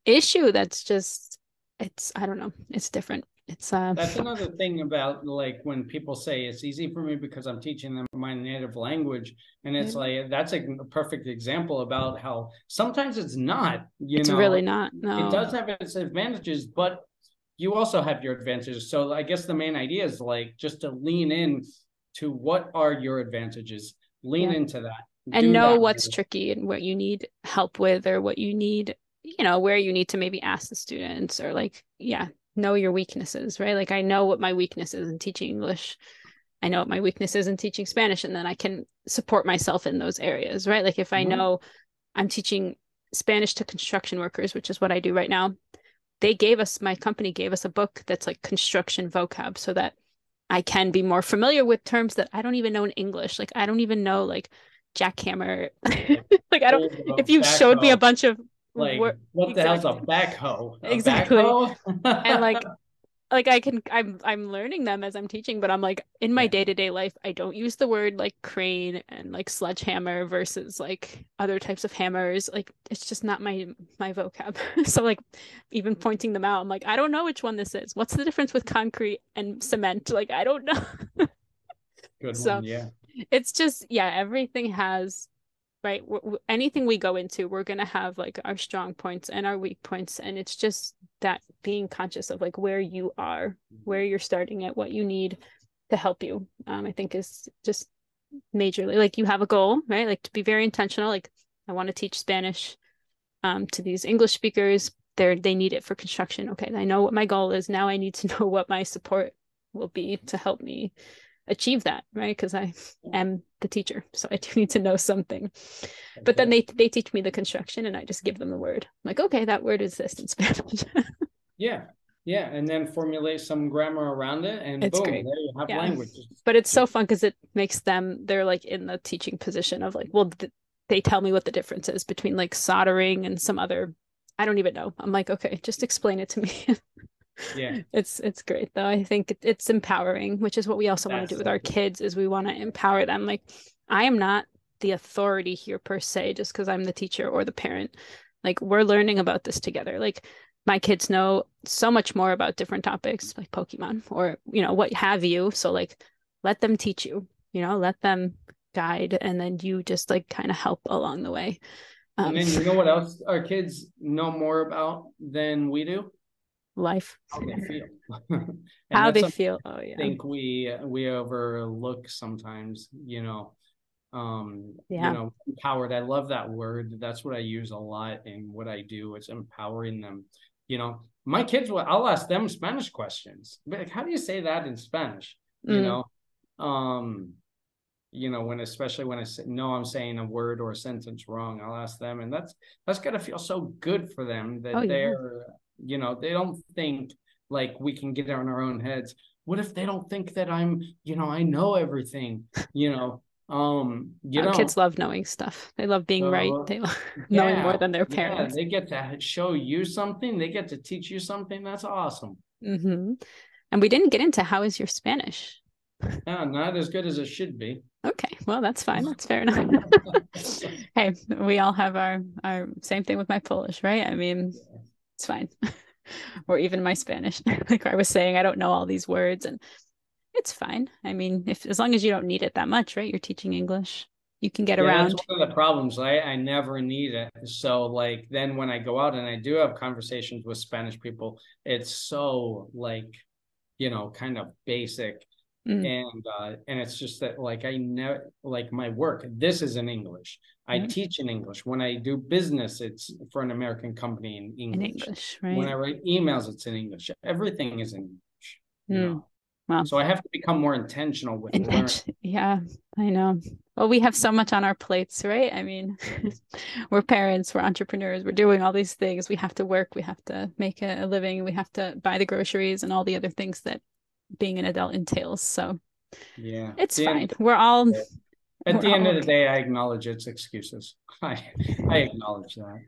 issue that's just it's I don't know, it's different. It's uh That's another thing about like when people say it's easy for me because I'm teaching them my native language and it's like that's a perfect example about how sometimes it's not, you it's know. really not. No. It does have its advantages, but you also have your advantages. So I guess the main idea is like just to lean in to what are your advantages. Lean yeah. into that. And know that what's tricky and what you need help with or what you need, you know, where you need to maybe ask the students or like, yeah, know your weaknesses, right? Like I know what my weakness is in teaching English. I know what my weakness is in teaching Spanish, and then I can support myself in those areas, right? Like if I mm-hmm. know I'm teaching Spanish to construction workers, which is what I do right now, they gave us, my company gave us a book that's like construction vocab so that I can be more familiar with terms that I don't even know in English. Like I don't even know like jackhammer. [laughs] like I don't, if you showed me a bunch of like what exactly. the hell's a backhoe? A exactly. Backhoe? and like [laughs] like I can I'm I'm learning them as I'm teaching, but I'm like in my day-to-day life, I don't use the word like crane and like sledgehammer versus like other types of hammers. Like it's just not my my vocab. [laughs] so like even mm-hmm. pointing them out, I'm like, I don't know which one this is. What's the difference with concrete and cement? Like I don't [laughs] know. Good so, one, yeah. It's just yeah, everything has right? W- anything we go into we're going to have like our strong points and our weak points and it's just that being conscious of like where you are where mm-hmm. you're starting at what you need to help you um, i think is just majorly like you have a goal right? Like to be very intentional like i want to teach spanish um, to these english speakers. They they need it for construction. Okay i know what my goal is. Now i need to [laughs] know what my support will be to help me achieve that right? Because i am the teacher so i do need to know something. Okay. but then they they teach me the construction and i just give them the word. I'm like okay that word is this in spanish. [laughs] Yeah. Yeah and then formulate some grammar around it and it's boom great. there you have yeah. language but it's so fun because it makes them they're like in the teaching position of like well th- they tell me what the difference is between like soldering and some other i don't even know. I'm like okay just explain it to me [laughs] yeah. It's it's great though. I think it's empowering which is what we also want to do with our kids is we want to empower them. Like i am not the authority here per se just because i'm the teacher or the parent. Like we're learning about this together. Like my kids know so much more about different topics like pokemon or you know what have you. So like let them teach you you know let them guide and then you just like kind of help along the way. Um, and then you know what else our kids know more about than we do life. How they [laughs] feel. [laughs] How they feel. Oh yeah. i think we we overlook sometimes you know um yeah. you know empowered. I love that word. That's what i use a lot in what i do. It's empowering them. You know my kids will i'll ask them spanish questions. Like how do you say that in spanish? Mm. you know? Um you know when especially when i say, no i'm saying a word or a sentence wrong i'll ask them and that's that's got to feel so good for them that oh, they're yeah you know, they don't think like we can get on our own heads. What if they don't think that I'm, you know, I know everything, you know? Um, you Our know, kids love knowing stuff. They love being right. They love [laughs] yeah, knowing more than their parents. Yeah, they get to show you something. They get to teach you something. That's awesome. Mm-hmm. And we didn't get into how is your Spanish? Yeah, not as good as it should be. Okay, well that's fine. That's fair [laughs] enough. [laughs] hey, we all have our our same thing with my Polish, right? I mean, it's fine. [laughs] or even my Spanish. [laughs] like I was saying, I don't know all these words and it's fine. I mean, if as long as you don't need it that much, right? You're teaching English. You can get yeah, around. That's one of the problems. I, I never need it. So like then when I go out and I do have conversations with Spanish people, it's so like, you know, kind of basic. Mm. And uh and it's just that like I never like my work, this is in English. I mm-hmm. teach in English. When I do business, it's for an American company in English. In English, right? When I write emails, it's in English. Everything is in English. Mm. Wow. So I have to become more intentional with Intention- Yeah, I know. Well, we have so much on our plates, right? I mean, [laughs] we're parents, we're entrepreneurs, we're doing all these things. We have to work, we have to make a living, we have to buy the groceries and all the other things that being an adult entails. So yeah, it's fine. We're all at the end of the day, I acknowledge its excuses. [laughs] I I acknowledge that,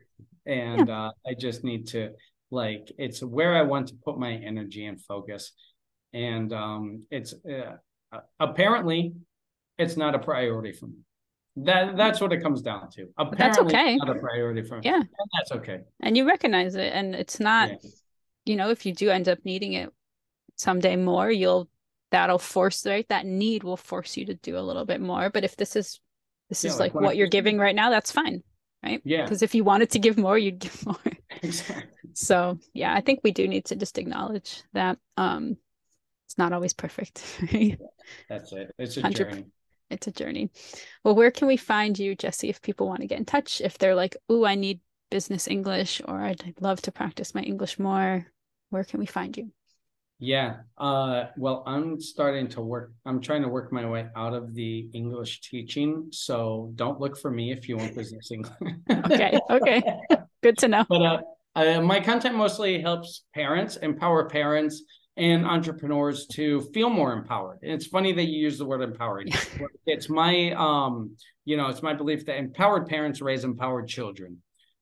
and yeah. uh, I just need to like it's where I want to put my energy and focus, and um, it's uh, apparently it's not a priority for me. That that's what it comes down to. Apparently, that's okay. Not a priority for me. Yeah, that's okay. And you recognize it, and it's not. Yeah. You know, if you do end up needing it someday more, you'll that'll force right. That need will force you to do a little bit more. But if this is this yeah, is like, like what you're giving right now, that's fine, right? Yeah. Because if you wanted to give more, you'd give more. [laughs] Exactly. So yeah, I think we do need to just acknowledge that. Um, it's not always perfect. [laughs] That's it. It's a journey it's a journey. Well, where can we find you, Jesse, if people want to get in touch? If they're like, oh, I need business English or I'd love to practice my English more, where can we find you? Yeah. Uh, well, I'm starting to work. I'm trying to work my way out of the English teaching. So don't look for me if you want business English. okay. Okay. Good to know. But uh, uh, my content mostly helps parents, empower parents and entrepreneurs to feel more empowered. And it's funny that you use the word empowered. [laughs] it's my um, you know, it's my belief that empowered parents raise empowered children.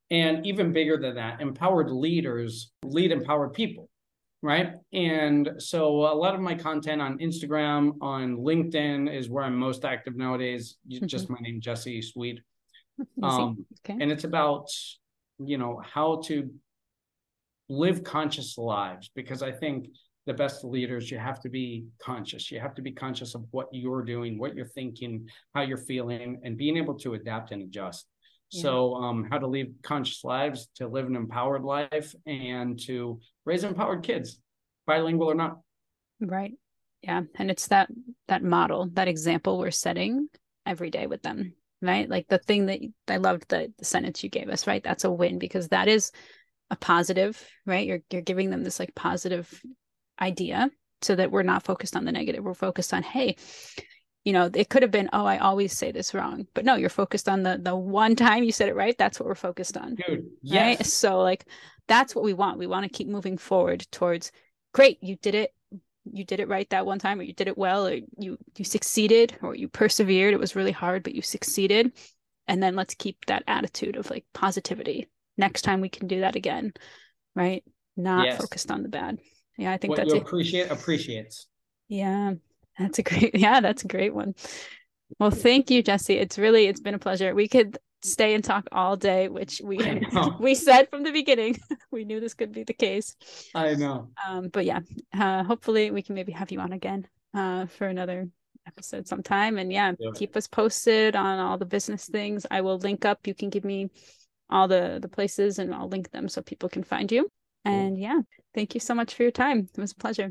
And even bigger than that, empowered leaders lead empowered people. Right. And so a lot of my content on Instagram, on LinkedIn is where I'm most active nowadays. Mm-hmm. Just my name, Jesse Sweed. Um, okay. And it's about, you know, how to live conscious lives because I think the best leaders, you have to be conscious. You have to be conscious of what you're doing, what you're thinking, how you're feeling, and being able to adapt and adjust. Yeah. So, um, how to live conscious lives, to live an empowered life, and to raise empowered kids, bilingual or not. Right. Yeah, and it's that that model, that example we're setting every day with them, right? Like the thing that I loved the, the sentence you gave us, right? That's a win because that is a positive, right? You're you're giving them this like positive idea so that we're not focused on the negative. We're focused on, hey, you know, it could have been, oh, I always say this wrong. But no, you're focused on the the one time you said it right. That's what we're focused on. Dude, yes. Right? So like that's what we want. We want to keep moving forward towards great, you did it. You did it right that one time, or you did it well, or you you succeeded, or you persevered. It was really hard, but you succeeded. And then let's keep that attitude of like positivity. Next time we can do that again. Right. Not yes. focused on the bad yeah i think what that's you appreciate appreciates yeah that's a great [laughs] yeah that's a great one. Well thank you jesse. It's really it's been a pleasure. We could stay and talk all day which we [laughs] [laughs] we said from the beginning. We knew this could be the case. I know. Um but yeah uh, hopefully we can maybe have you on again uh for another episode sometime. And yeah keep us posted on all the business things. I will link up. You can give me all the the places and i'll link them so people can find you. And yeah, thank you so much for your time. It was a pleasure.